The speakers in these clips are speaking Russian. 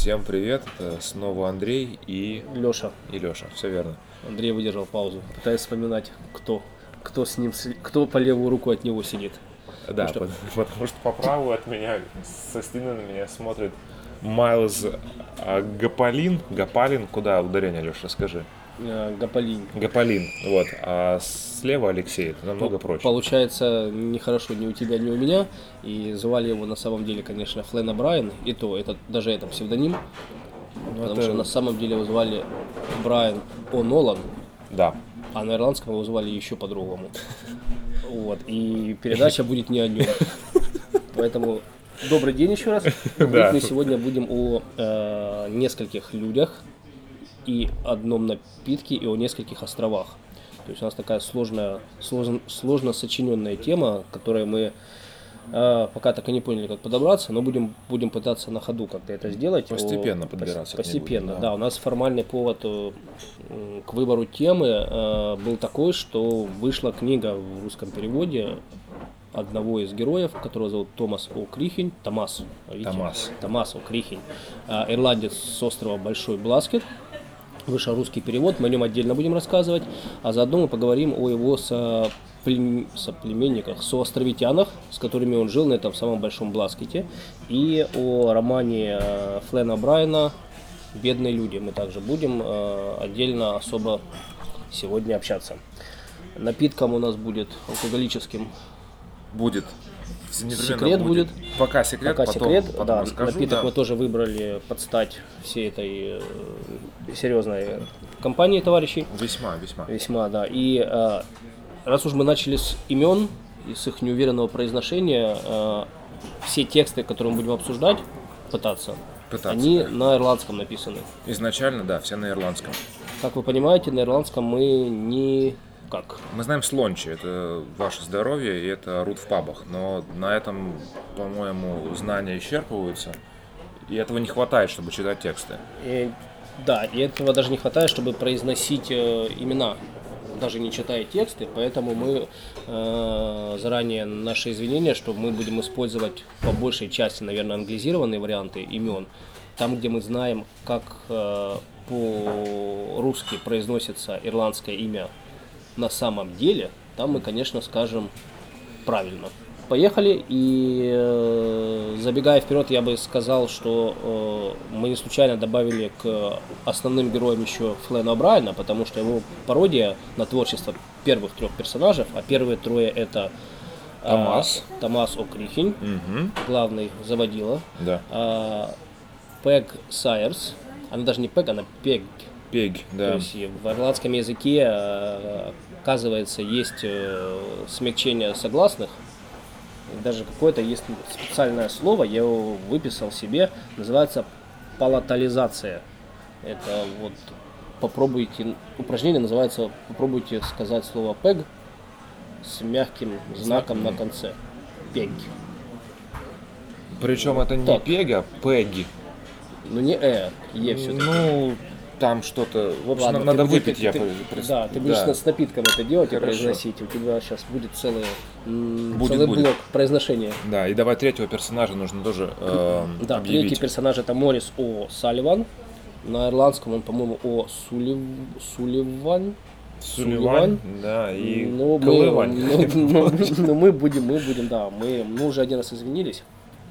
Всем привет, снова Андрей и, Леша. и Леша, все верно. Андрей выдержал паузу, пытаясь вспоминать, кто, кто с ним, кто по левую руку от него сидит. Да, что? потому, потому что по праву от меня, со стены на меня смотрит Майлз а, Гаполин. Гаполин, куда ударение, Леша, расскажи. Э, Гаполинь. Гаполин, вот. А слева Алексей, это намного проще. Получается, нехорошо ни у тебя, ни у меня. И звали его на самом деле, конечно, Флена Брайан. И то, это даже это псевдоним. потому Ну, это- что на самом деле его звали Брайан О'Нолан. Да. А на ирландском его звали еще по-другому. Вот. И передача будет не о нем. Поэтому добрый день еще раз. Говорить Да. мы сегодня будем о э, нескольких людях и одном напитке, и о нескольких островах. То есть у нас такая сложная, сложно, сложно сочиненная тема, которой мы э, пока так и не поняли, как подобраться, но будем, будем пытаться на ходу как-то это сделать. Постепенно О, подбираться Постепенно, будем, да. да. У нас формальный повод э, к выбору темы э, был такой, что вышла книга в русском переводе одного из героев, которого зовут Томас О. Крихень. Томас. видите? Томас. Томас О. Крихень. А, Ирландец с острова Большой Бласкет. Вышел русский перевод, мы о нем отдельно будем рассказывать. А заодно мы поговорим о его соплем- соплеменниках, соостровитянах, с которыми он жил на этом самом Большом Бласкете. И о романе э, Флена Брайана «Бедные люди». Мы также будем э, отдельно особо сегодня общаться. Напитком у нас будет алкоголическим Будет. Непременно Секрет будет. Пока секрет, Пока потом, секрет, потом да, расскажу, напиток да. мы тоже выбрали под стать всей этой э, серьезной компании товарищей. Весьма, весьма. Весьма, да. И э, раз уж мы начали с имен и с их неуверенного произношения, э, все тексты, которые мы будем обсуждать, пытаться, Пытаться, они да. на ирландском написаны. Изначально, да, все на ирландском. Как вы понимаете, на ирландском мы не как Мы знаем слончи, это ваше здоровье, и это рут в пабах. Но на этом, по-моему, знания исчерпываются. И этого не хватает, чтобы читать тексты. И, да, и этого даже не хватает, чтобы произносить э, имена, даже не читая тексты, поэтому мы э, заранее наши извинения, что мы будем использовать по большей части, наверное, англизированные варианты имен, там, где мы знаем, как э, по-русски произносится ирландское имя на самом деле, там мы, конечно, скажем правильно. Поехали, и э, забегая вперед, я бы сказал, что э, мы не случайно добавили к основным героям еще Флена Брайана, потому что его пародия на творчество первых трех персонажей, а первые трое это э, Томас. Томас О'Крихень, Угу. главный заводила, Да. а, Пег Сайерс, она даже не Пег, она Пег, Пег, то да. есть и в ирландском языке, э, оказывается, есть э, смягчение согласных. Даже какое-то есть специальное слово, я его выписал себе, называется палатализация. Это вот попробуйте, упражнение называется, попробуйте сказать слово пег с мягким знаком на конце. Пег. Причем это не Так. пеги, а пеги. Ну не э, е все Ну, там что-то... В общем, Ладно, надо выпить, ты- я ты- Да, ты будешь да. с напитком это делать Хорошо. и произносить. У тебя сейчас будет целый, Будет, целый будет. блок произношения. Да, и давай третьего персонажа нужно тоже э, Да, объявить. третий персонаж это Морис О. Салливан. На ирландском он, по-моему, О. Сулив... Суливан. Сулливан, да, и ну, мы, Колывань. ну, ну, ну, мы будем, мы будем, да, мы, мы уже один раз извинились,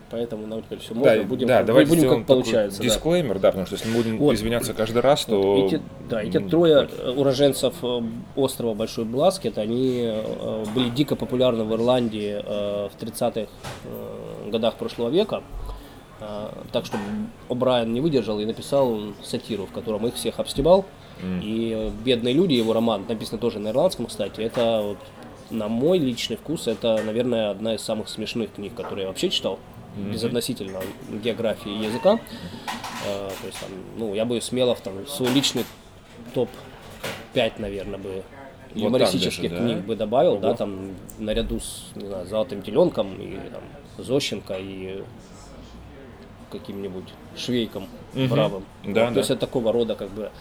поэтому нам теперь все можно, Да, будем, да, давайте будем как получается. да. дисклеймер, да, потому что если мы будем Вот. извиняться каждый раз, то... Вот эти, да, эти трое э, уроженцев э, острова Большой Бласкет, они э, были дико популярны в Ирландии в 30-х э, годах прошлого века. Так что О'Брайен не выдержал и написал сатиру, в котором их всех обстебал. И э, «Бедные люди», его роман, написан тоже на ирландском, кстати, это вот, на мой личный вкус, это, наверное, одна из самых смешных книг, которые я вообще читал, безотносительно географии и языка. Э, то есть, там, ну, я бы смело в там, свой личный топ-5, наверное, бы Вот юмористических даже, да? книг бы добавил, да, Ого. там, наряду с, не знаю, «Золотым теленком» и там, Зощенко и каким-нибудь Швейком бравым. Да, Вот, да. То есть это такого рода как бы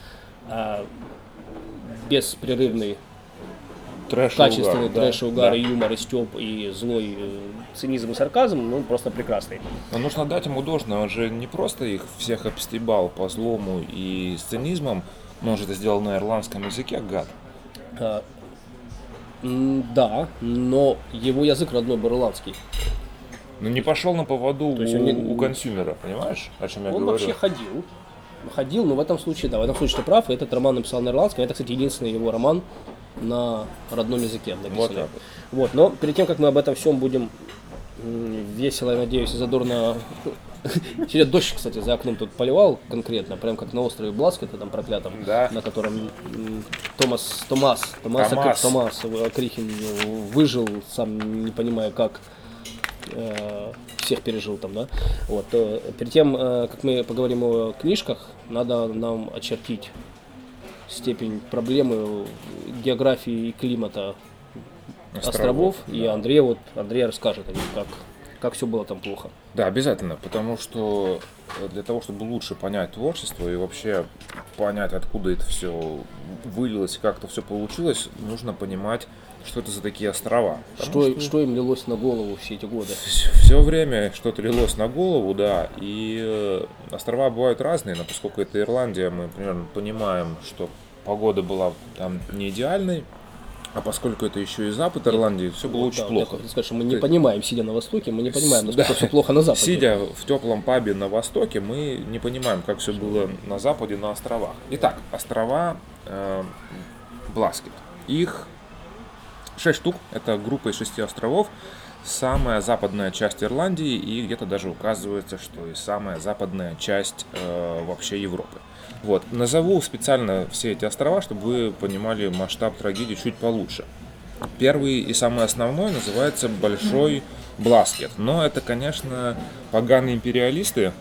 а, беспрерывный Трэш качественный угар, да, трэш и угар, да. и юмор, и степ, и злой э, цинизм и сарказм, ну, просто прекрасный. Но нужно дать ему должное, он же не просто их всех обстебал по злому и с цинизмом, но он же это сделал на ирландском языке, гад. А, да, но его язык родной был ирландский. Ну не пошел на поводу у, он не- у консюмера, понимаешь, о чем я Он говорю? вообще ходил. Ходил, но в этом случае, да, в этом случае ты прав. и Этот роман написал на ирландском. Это, кстати, единственный его роман на родном языке написанный. Вот так вот. Но перед тем, как мы об этом всем будем весело, я надеюсь, и задорно... Через дождь, кстати, за окном тут поливал конкретно, прям как на острове Бласкета там проклятом, Да. на котором Томас, Томас, Томас, Томас. Томас Крихин выжил, сам не понимая как, э, всех пережил там, да. Вот, э, перед тем, э, как мы поговорим о книжках, надо нам очертить степень проблемы географии и климата островов. И Андрей вот Андрей расскажет о них, как, как все было там плохо. Да, обязательно, потому что э, для того, чтобы лучше понять творчество и вообще понять, откуда это все вылилось и как это все получилось, нужно понимать, что это за такие острова. Что, что им лилось на голову все эти годы? Все время что-то лилось на голову, да, и э, острова бывают разные, но поскольку это Ирландия, мы примерно понимаем, что погода была там не идеальной, а поскольку это еще и запад Ирландии, все было очень Да, плохо. так вот, скажешь, мы не Ты- понимаем, сидя на Востоке, мы не понимаем, насколько Да. все плохо на Западе. Сидя в теплом пабе на востоке, мы не понимаем, как все было на западе, на островах. Итак, острова э, Бласкет. Их шесть штук, это группа из шести островов. Самая западная часть Ирландии и где-то даже указывается, что и самая западная часть э, вообще Европы. Вот. Назову специально все эти острова, чтобы вы понимали масштаб трагедии чуть получше. Первый и самый основной называется Большой Бласкет. Но это, конечно, поганые империалисты.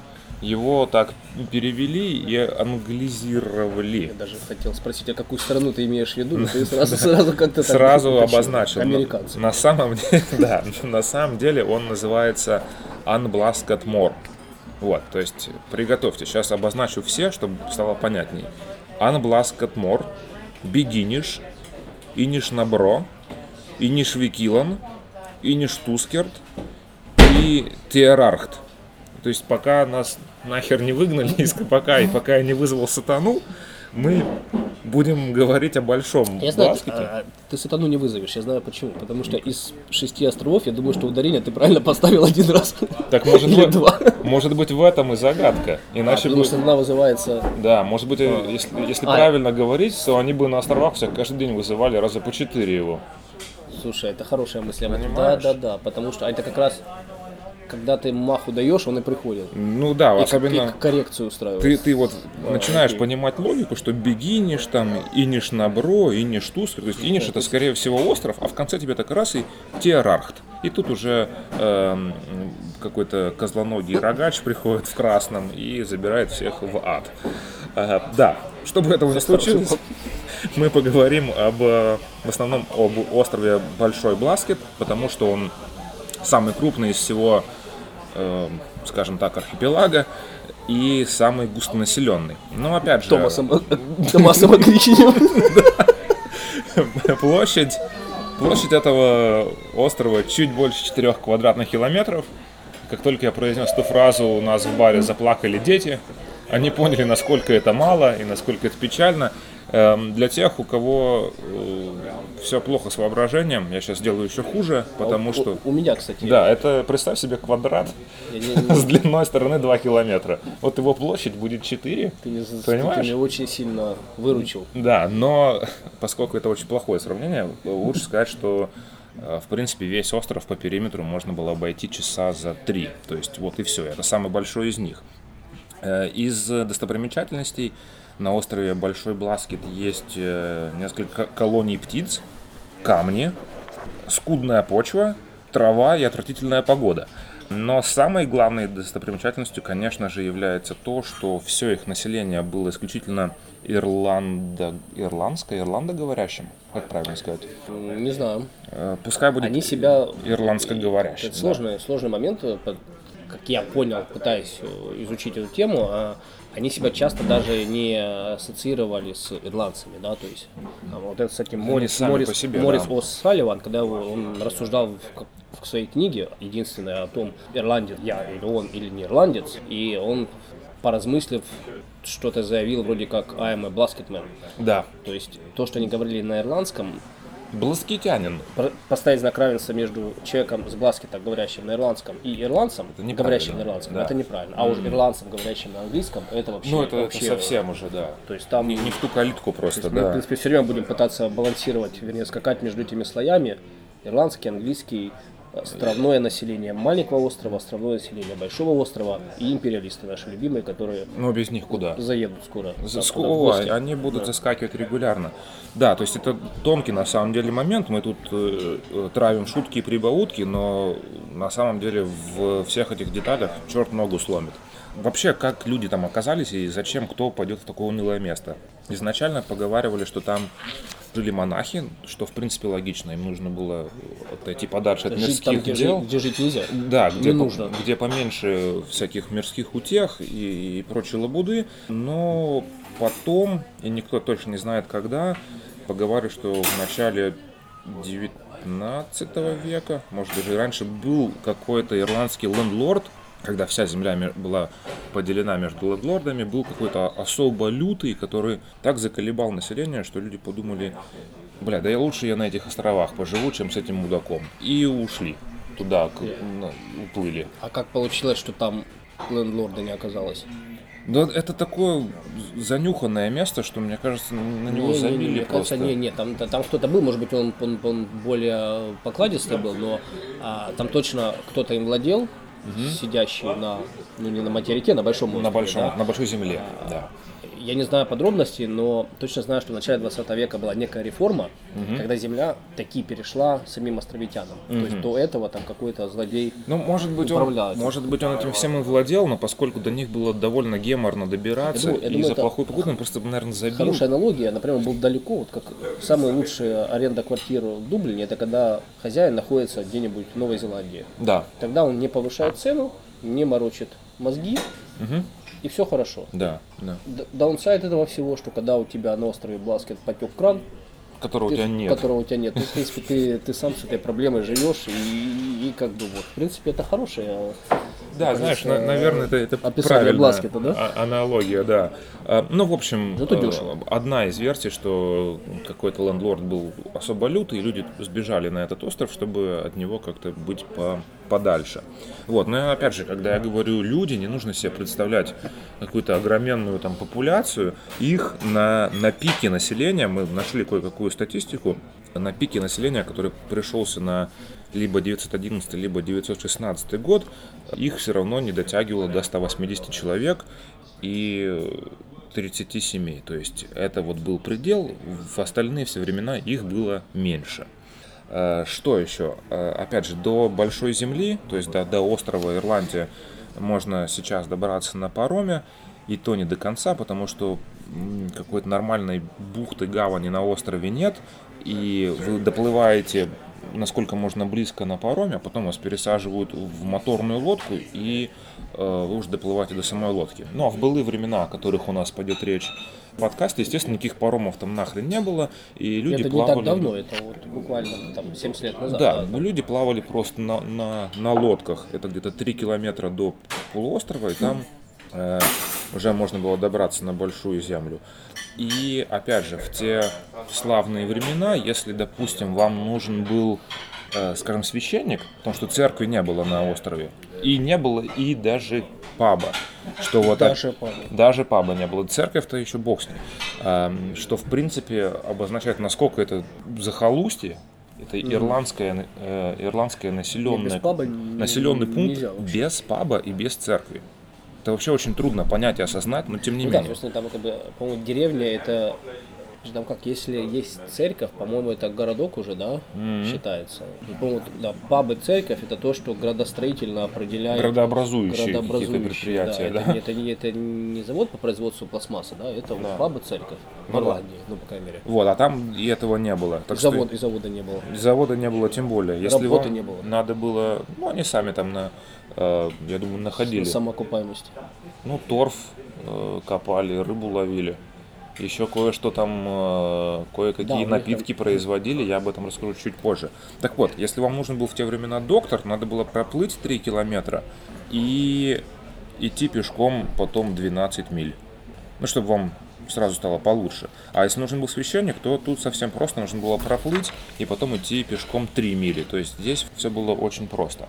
Его так перевели и англизировали. Я даже хотел спросить, а какую страну ты имеешь в виду, но ты сразу, сразу как-то Сразу обозначил. Американцы. На самом деле, да, на самом деле он называется Unblasted More. Вот, то есть приготовьте. Сейчас обозначу все, чтобы стало понятней. Unblasted More, Бегиниш, Иниш Набро, Иниш Викилан, Иниш Тускерт и Теерархт. То есть пока нас нахер не выгнали из КПК и пока я не вызвал сатану, мы будем говорить о большом Я знаю, Бласкете. а, ты сатану не вызовешь, я знаю почему. Потому что из шести островов, я думаю, что ударение ты правильно поставил один раз. Так может Или быть, два. может быть в этом и загадка. А, Иначе потому бы, что она вызывается... да, может быть, э, если, если А. правильно говорить, то они бы на островах все каждый день вызывали раза по четыре его. Слушай, это хорошая мысль. этом. Да, Понимаешь? да, да. Потому что это как раз, когда ты маху даешь, он и приходит. Ну да, И, особенно и коррекцию устраивает. ты, ты вот начинаешь окей. понимать логику, что бегиниш там, иниш набро, иниш тускер, то есть иниш это скорее всего остров, а в конце тебе так раз и теорархт. И тут уже эм, какой-то козлоногий рогач приходит в красном и забирает всех в ад. Э, да, чтобы этого не случилось, мы поговорим об, э, в основном об острове Большой Бласкет, потому что он самый крупный из всего, э, скажем так, архипелага и самый густонаселенный. Но опять же, Томасом, Томасом Акричинем. площадь, площадь этого острова чуть больше 4 квадратных километров. Как только я произнес эту фразу, у нас в баре заплакали дети. Они поняли, насколько это мало и насколько это печально. Эм, Для тех, у кого все плохо с воображением, я сейчас сделаю еще хуже, потому что... У меня, кстати. Да, это представь себе квадрат Я не- не- с длиной стороны 2 километра. Вот его площадь будет 4. Ты, не- ты Понимаешь? меня очень сильно выручил. Да, но поскольку это очень плохое сравнение, лучше сказать, что э, в принципе весь остров по периметру можно было обойти часа за три. То есть вот и все, это самый большой из них. Э, Из э, достопримечательностей на острове Большой Бласкет есть э, несколько колоний птиц, камни, скудная почва, трава и отвратительная погода. Но самой главной достопримечательностью, конечно же, является то, что все их население было исключительно ирландо... ирландское, ирландоговорящим, как правильно сказать. Не знаю. Э, Пускай будет Они себя... ирландское-говорящим. Это да. сложный, сложный момент. э, как я понял, пытаясь изучить эту тему, а, они себя часто даже не ассоциировали с ирландцами, да, то есть а вот это, кстати, Морис, Морис, себе, Морис да. О'Салливан, когда он рассуждал в, в своей книге, единственной о том, ирландец я или он, или не ирландец, и он, поразмыслив, что-то заявил вроде как «I am a basketman». Да. То есть то, что они говорили на ирландском, Бласкетянин. про- поставить знак равенства между человеком с баскета, говорящим на ирландском, и ирландцем, неправильно, говорящим на ирландском, да. это неправильно. А уж ирландцем, говорящим на английском, это вообще, Ну, это, это вообще совсем уже, да. То есть там Не, не в ту калитку просто, мы, в да. принципе, все время будем пытаться балансировать, вернее, скакать между этими слоями. Ирландский, английский, островное население маленького острова, островное население большого острова и империалисты наши любимые, которые Но без них куда? заедут скоро. За- там, ск- куда, в о, гости. они будут заскакивать регулярно. Да, то есть это тонкий на самом деле момент. Мы тут э, э, травим шутки и прибаутки, но на самом деле в всех этих деталях черт ногу сломит. Вообще, как люди там оказались и зачем кто пойдет в такое унылое место? Изначально поговаривали, что там жили монахи, что в принципе логично. Им нужно было отойти подальше от Жить там, мирских где, дел. жить, где жить нельзя. Да, где, Не по- нужно. где поменьше всяких мирских утех и, и прочей лабуды. Но потом, и никто точно не знает когда, поговаривают, что в начале 19 века, может даже и раньше, был какой-то ирландский лендлорд, когда вся земля была поделена между лендлордами, был какой-то особо лютый, который так заколебал население, что люди подумали, бля, да я лучше я на этих островах поживу, чем с этим мудаком. И ушли туда, к- на- уплыли. А как получилось, что там лендлорда не оказалось? Да это такое занюханное место, что мне кажется, на него Не, не, не, забили мне просто. кажется, не, не, там, та- там кто-то был, может быть, он, он, он более покладистый был, но а, там точно кто-то им владел, сидящий на, ну не на материке, на большом острове, на большом, да. на большой земле, да. Я не знаю подробностей, но точно знаю, что в начале 20 века была некая реформа, когда земля таки перешла самим островитянам. То есть до этого там какой-то злодей Ну, может быть, он, Управляют. может быть, он этим всем и владел, но поскольку до них было довольно геморно добираться, Я думаю- я и думаю, за это плохой погоды он просто, наверное, забил. Хорошая аналогия, например, был далеко, вот как самая лучшая аренда квартир в Дублине, это когда хозяин находится где-нибудь в Новой Зеландии. Да, Тогда он не повышает цену, не морочит мозги, и все хорошо. да, да. Даунсайд этого всего, что когда у тебя на острове Бласкет потек кран, Которого у тебя нет. которого у тебя нет, то, в принципе, ты, ты сам с этой проблемой живешь, и, и как бы вот, в принципе, это хорошая Да, знаешь, на- наверное, это, это правильная Бласкета, да? а- аналогия, да. А, Ну, в общем, Зато э, дешево. одна из версий, что какой-то лендлорд был особо лютый, и люди сбежали на этот остров, чтобы от него как-то быть по- подальше. Вот, но опять же, когда я говорю люди, не нужно себе представлять какую-то огроменную там популяцию. Их на, на пике населения, мы нашли кое-какую статистику, на пике населения, который пришелся на либо 911, либо 916 год, их все равно не дотягивало до 180 человек и 30 семей. То есть это вот был предел, в остальные все времена их было меньше. Э, Что еще? Э, Опять же, до Большой Земли, то есть до, до острова Ирландия, можно сейчас добраться на пароме, и то не до конца, потому что какой-то нормальной бухты, гавани на острове нет, и вы доплываете насколько можно близко на пароме, а потом вас пересаживают в моторную лодку, и э, вы уже доплываете до самой лодки. Ну а в былые времена, о которых у нас пойдет речь в подкасте, естественно, никаких паромов там нахрен не было, и люди это плавали... не так давно, это вот буквально там 70 лет назад. Да, но люди плавали просто на, на, на лодках. Это где-то 3 километра до полуострова, и там э, уже можно было добраться на большую землю. И опять же, в те славные времена, если, допустим, вам нужен был, э, скажем, священник, потому что церкви не было на острове, и не было и даже паба, что вот Даже паба. даже паба не было. Церковь-то еще бог с ней. Эм, Что, в принципе, обозначает, насколько это захолустье, это ирландское, э, ирландское населенное, без паба населенный пункт нельзя вообще. без паба и без церкви. Это вообще очень трудно понять и осознать, но тем не Ну да, менее. собственно, там как бы, по-моему, деревня это там как, если есть церковь, по-моему, это городок уже, да, считается. И, по-моему, да, паб и церковь это то, что градостроительно определяет Градообразующие градообразующие, предприятия, да. Это, не- это, не, это не завод по производству пластмассы, да, это вот паб и церковь в Ну да. Ирландии, ну, по крайней мере. Вот, а там и этого не было. Так И, что завод, и завода не было. завода не было тем более. Если Работы не было. надо было, ну они сами там на я думаю, находили. Самоокупаемость. Ну, торф э, копали, рыбу ловили. Еще кое-что там, э, кое-какие Да, напитки производили, я об этом расскажу чуть позже. Так вот, если вам нужен был в те времена доктор, надо было проплыть 3 километра и идти пешком потом 12 миль. Ну, чтобы вам сразу стало получше. А если нужен был священник, то тут совсем просто, нужно было проплыть и потом идти пешком 3 мили. То есть здесь все было очень просто.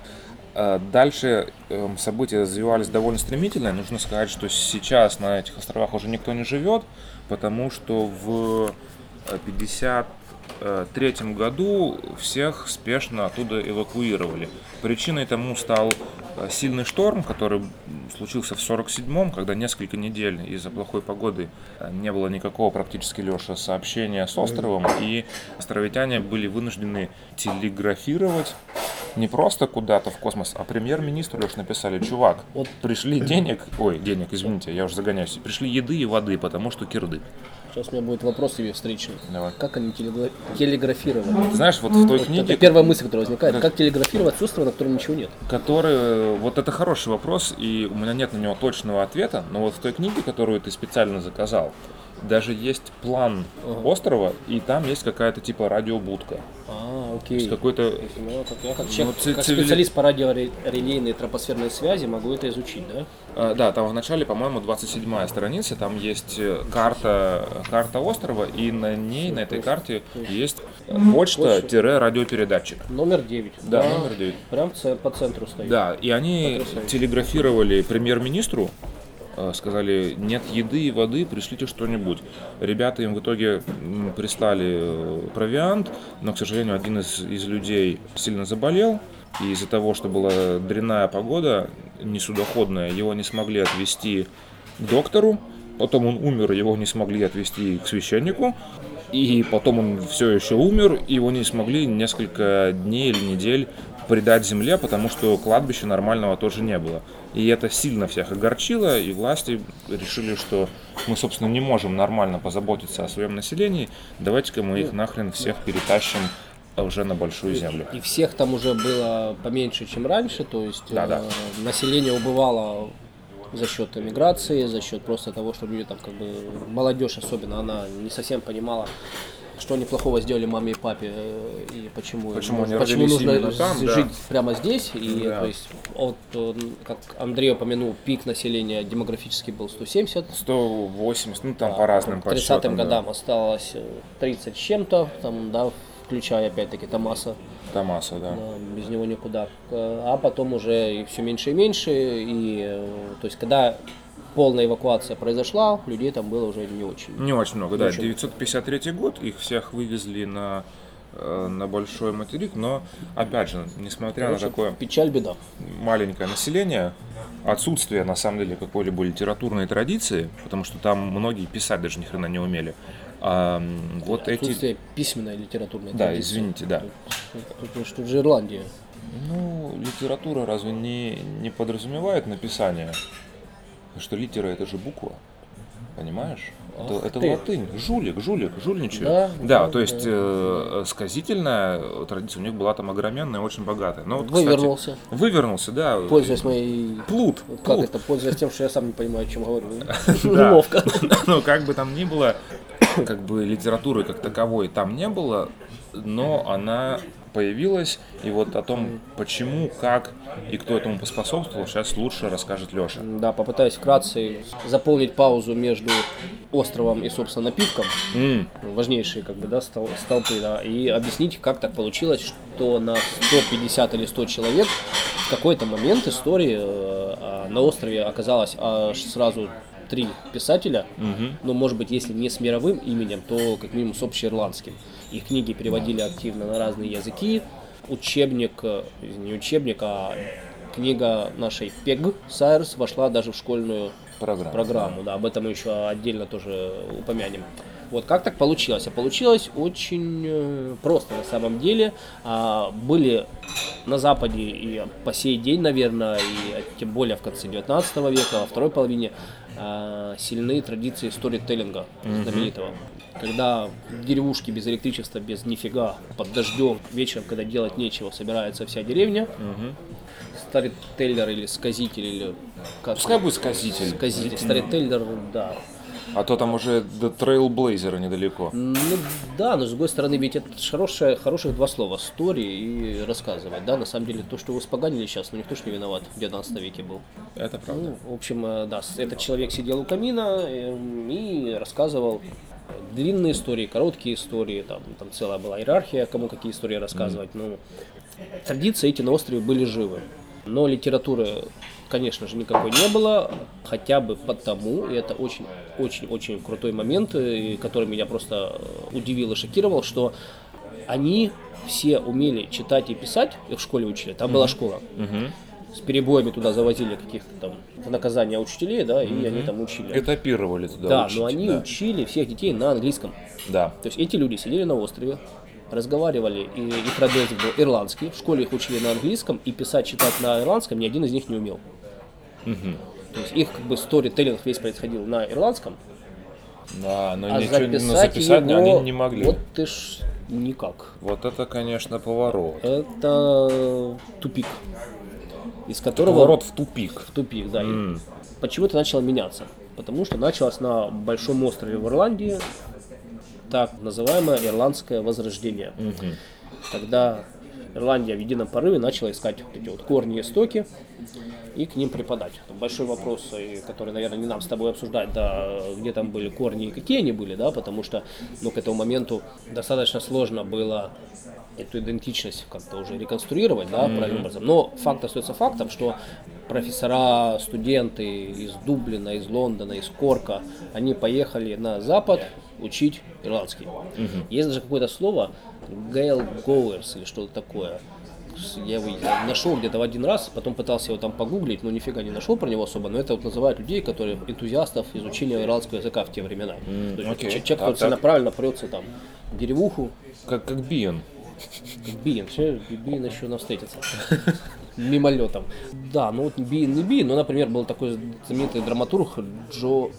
Э, Дальше эм, события развивались довольно стремительно. Нужно сказать, что сейчас на этих островах уже никто не живет, потому что в 1953 году всех спешно оттуда эвакуировали. Причиной тому стал э, сильный шторм, который случился в 1947 когда несколько недель из-за плохой погоды э, не было никакого практически, Леша, сообщения с островом, и островитяне были вынуждены телеграфировать не просто куда-то в космос, а премьер-министру лишь написали, чувак, Вот. пришли денег, ой, денег, извините, я уже загоняюсь, пришли еды и воды, потому что кирдык. Сейчас у меня будет вопрос тебе встречный. Давай. Как они телегра- телеграфировали? Ты знаешь, вот в той Вот книге, Это первая мысль, которая возникает. Как телеграфировать с острова, на котором ничего нет? который, вот это хороший вопрос, и у меня нет на него точного ответа, но вот в той книге, которую ты специально заказал, даже есть план острова, и там есть какая-то типа радиобудка. А, То окей. есть какой-то Ну, как я как, человек- ци- как цивили- специалист по радиорелейной тропосферной связи могу это изучить, да? А, Да, там в начале, по-моему, 27 страница, там есть э, карта, карта острова, и на ней, на этой карте есть почта-радиопередатчик. Номер 9. Да, номер 9. Прям по центру стоит. Да, и они Потрясающе. телеграфировали премьер-министру, сказали, нет еды и воды, пришлите что-нибудь. Ребята им в итоге прислали э, провиант, но, к сожалению, один из, из людей сильно заболел, и из-за того, что была дрянная погода, несудоходная, его не смогли отвезти к доктору, потом он умер, его не смогли отвезти к священнику, и потом он все еще умер, его не смогли несколько дней или недель предать земле, потому что кладбища нормального тоже не было. И это сильно всех огорчило, и власти решили, что мы, собственно, не можем нормально позаботиться о своем населении, давайте-ка мы их нахрен всех перетащим уже на большую землю. И всех там уже было поменьше, чем раньше, то есть Да-да. э, население убывало за счет эмиграции, за счет просто того, что люди там как бы молодежь особенно, она не совсем понимала, что они плохого сделали маме и папе э, и почему, Почему они почему нужно там, да. жить прямо здесь. И Да. то есть, вот, э, как Андрей упомянул, пик населения демографически был 170. 180, ну там по разным К 30-м подсчетам. да. годам осталось э, 30 с чем-то, там, да, включая опять-таки Томаса. Томаса, да. Да, без него никуда. Э, А потом уже и все меньше и меньше. И, э, то есть, когда полная эвакуация произошла, людей там было уже не очень. Не очень много, да. очень. 953 год, их всех вывезли на, э, на большой материк, но, опять же, несмотря Короче, на такое Печаль, беда. маленькое население, отсутствие, на самом деле, какой-либо литературной традиции, потому что там многие писать даже ни хрена не умели, а, вот эти... Отсутствие письменной литературной Да, традиции. извините, да. Потому что же Ирландия. Ну, литература разве не, не подразумевает написание? Что литера это же буква, понимаешь? Это, Ах это ты. латынь. Жулик, жулик, жульничаю. Да, да, да, то есть э, сказительная традиция у них была там огроменная, очень богатая. Но вот, кстати, Вывернулся. вывернулся, да. Пользуясь моей... Плут. Как плут. это? Пользуясь тем, что я сам не понимаю, о чем говорю. Да. Ловко. Ну, как бы там ни было, как бы литературы как таковой там не было, но она появилась, и вот о том, почему, как и кто этому поспособствовал, сейчас лучше расскажет Леша. Да, попытаюсь вкратце заполнить паузу между островом и, собственно, напитком. важнейшие как бы, да, стол- столпы, да, и объяснить, как так получилось, что на 150 или 100 человек в какой-то момент истории э, а, на острове оказалось аж сразу три писателя, ну, может быть, если не с мировым именем, то как минимум с общеирландским. Их книги переводили активно на разные языки. Учебник, э, не учебник, а книга нашей Пег Сайрс вошла даже в школьную Программа. программу, да, об этом мы еще отдельно тоже упомянем. Вот как так получилось? А получилось очень э, просто на самом деле. А, были на Западе и по сей день, наверное, и тем более в конце 19 века, во второй половине, а, сильные традиции сторителлинга знаменитого. Когда в деревушке без электричества, без нифига, под дождем, вечером, когда делать нечего, собирается вся деревня, старителлер или сказитель, или как? Пускай будет сказитель. Сказитель, старителлер, да. А то там уже до трейлблейзера недалеко. Ну да, но с другой стороны, ведь это хорошее, хороших два слова, стори и рассказывать, да, на самом деле то, что вы споганили сейчас, ну никто ж не виноват, в 19 веке был. Это правда. Ну, в общем, э, да, этот человек сидел у камина эм, и рассказывал длинные истории, короткие истории, там, там целая была иерархия, кому какие истории рассказывать. Ну, традиции эти на острове были живы. Но литературы, конечно же, никакой не было, хотя бы потому, и это очень-очень-очень крутой момент, и который меня просто э, удивил и шокировал, что они все умели читать и писать, их в школе учили, там была школа. С перебоями туда завозили каких-то там в наказание учителей, да, и они там учили. Этапировали туда. Да, учить, но они да. учили всех детей на английском. Да. То есть эти люди сидели на острове, разговаривали, и их язык был ирландский, в школе их учили на английском, и писать, читать на ирландском ни один из них не умел. То есть их как бы сторителлинг весь происходил на ирландском, Да, но а ничего записать, записать его, они не могли. Вот Вот. ты ж никак. это, конечно, поворот. Это тупик, из которого Поворот в тупик. в тупик, да. И М. почему это начало меняться? Потому что началось на большом острове в Ирландии так называемое ирландское возрождение. Когда Ирландия в едином порыве начала искать вот эти вот корни и истоки и к ним преподать. Большой вопрос, и который, наверное, не нам с тобой обсуждать, да, где там были корни и какие они были, да, потому что, ну, к этому моменту достаточно сложно было эту идентичность как-то уже реконструировать, да, правильным образом. Но факт остается фактом, что профессора, студенты из Дублина, из Лондона, из Корка, они поехали на Запад учить ирландский. Есть даже какое-то слово Гейл Гоуэрс или что-то такое. Я его нашел где-то в один раз, потом пытался его там погуглить, но нифига не нашел про него особо. Но это вот называют людей, которые энтузиастов изучения ирландского языка в те времена. То есть окей. человек, который так. целенаправленно прется там в деревуху, Как, как Биен. Все, Биен еще нам встретится. Мимолетом. Да, ну вот Биен не Биен, но, например, был такой знаменитый драматург Джо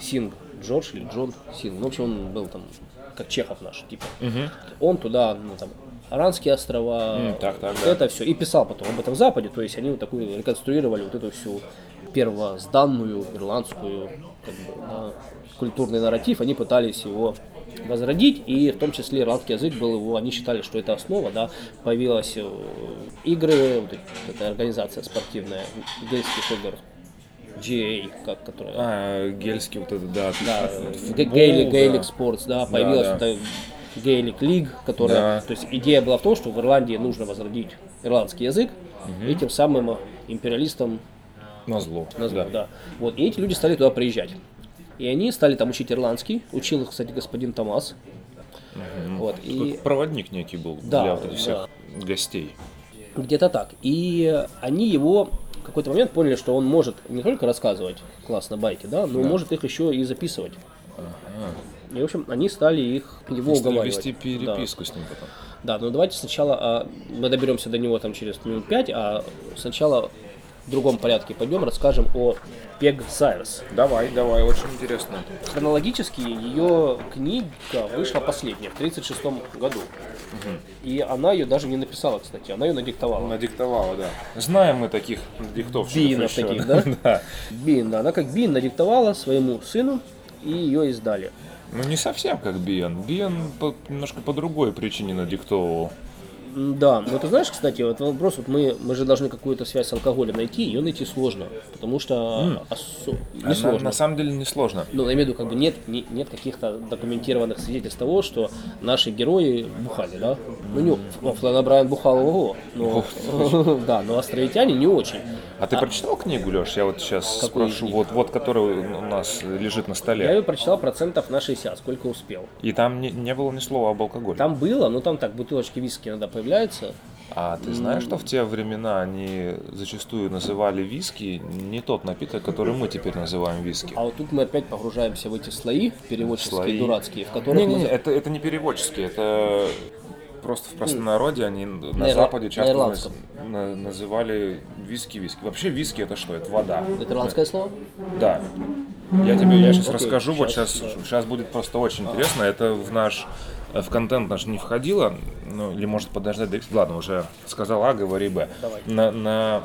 Синг. Джордж или Джон Синг. Ну, в общем, он был там, как Чехов наш, типа. Он туда, ну, там, Аранские острова, М, так, так, вот да. это все. И писал потом об этом Западе, то есть они вот такую реконструировали вот эту всю первозданную ирландскую как бы, да, культурный нарратив, они пытались его возродить, и в том числе ирландский язык был его, они считали, что это основа, да, появилась э, игры, вот эта организация спортивная, гельских игр, GA, как, которая, А, гельский вот это, да. да, Г- Гейлик, да. Спортс, да, появилась да. вот эта Гейлик Лиг, которая, Да. то есть идея была в том, что в Ирландии нужно возродить ирландский язык, и тем самым империалистам Назло. назвал, да. да. Вот, и эти люди стали туда приезжать. И они стали там учить ирландский, учил их, кстати, господин Томас. Вот, и Как Проводник некий был Да, для вот всех гостей. где-то так. И они его в какой-то момент поняли, что он может не только рассказывать классно байки, да, но может их еще и записывать. И, в общем, они стали их его Стали уговаривать. вести Да. переписку с ним потом. Да, но давайте сначала, а, мы доберемся до него там через минут пять, а сначала в другом порядке пойдем, расскажем о Пег Сайрс. Давай, давай, очень интересно. Хронологически ее книга вышла последняя, в 1936 году. И она ее даже не написала, кстати, она ее надиктовала. Надиктовала, да. Знаем мы таких диктовщиков Бинов еще. таких, да? да. Бин, да, она как Бин надиктовала своему сыну, и ее издали. Ну не совсем как Биен. Биен по- немножко по другой причине надиктовывал. Да, но ты знаешь, кстати, вот вопрос, вот мы, мы же должны какую-то связь с алкоголем найти, ее найти сложно, потому что осо- не А на- сложно. На, самом деле не сложно. Ну, я имею в виду, как бы нет, не- нет каких-то документированных свидетельств того, что наши герои бухали, да? Ну, не, ну, Флэн Брайан бухал ого, но, да, но островитяне не очень. А ты прочитал книгу, Леш? Я вот сейчас спрошу. Вот, вот, которая у нас лежит на Я столе. ее прочитал процентов на 60, сколько успел. И там не, не было ни слова об алкоголе. Там было, ну там так, бутылочки виски иногда появляются. А ты знаешь, что в те времена они зачастую называли виски не тот напиток, который мы теперь называем виски? А вот тут мы опять погружаемся в эти слои переводческие, Слои. дурацкие, в которых Не-не-не, мы... это, это не переводческие, это просто в простонародье они на ирла- Западе на часто наз- на- называли виски-виски. Вообще виски это что? Это вода. Это ирландское слово? Да. Я тебе я сейчас Окей, расскажу, вот щас, сейчас, сейчас будет просто очень интересно. Это в наш в контент наш не входило, ну, или может подождать, да, ладно, уже сказал А, говори Б. Давай. На, на,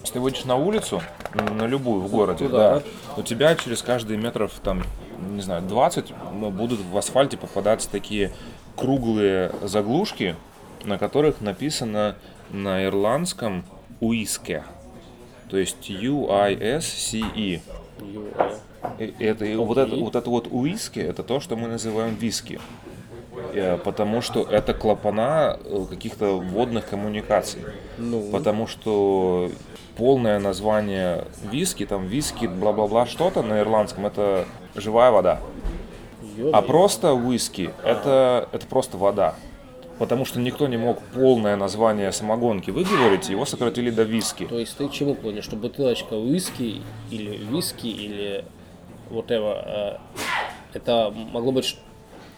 если ты выйдешь на улицу, на любую в городе, Туда, да, у тебя через каждые метров, там, не знаю, 20 ну, будут в асфальте попадаться такие круглые заглушки, на которых написано на ирландском «уиске». То есть U-I-S-C-E. Это, и вот, это, вот это вот уиски, это то, что мы называем виски. Э, Потому что это клапана э, каких-то водных коммуникаций. Ну, Потому что полное название виски, там виски, бла-бла-бла, что-то на ирландском, это живая вода. А просто уиски, это, это просто вода. Потому что никто не мог полное название самогонки выговорить, его сократили до виски. То есть ты чему клонишь? Что бутылочка виски или виски или whatever, э, это могло быть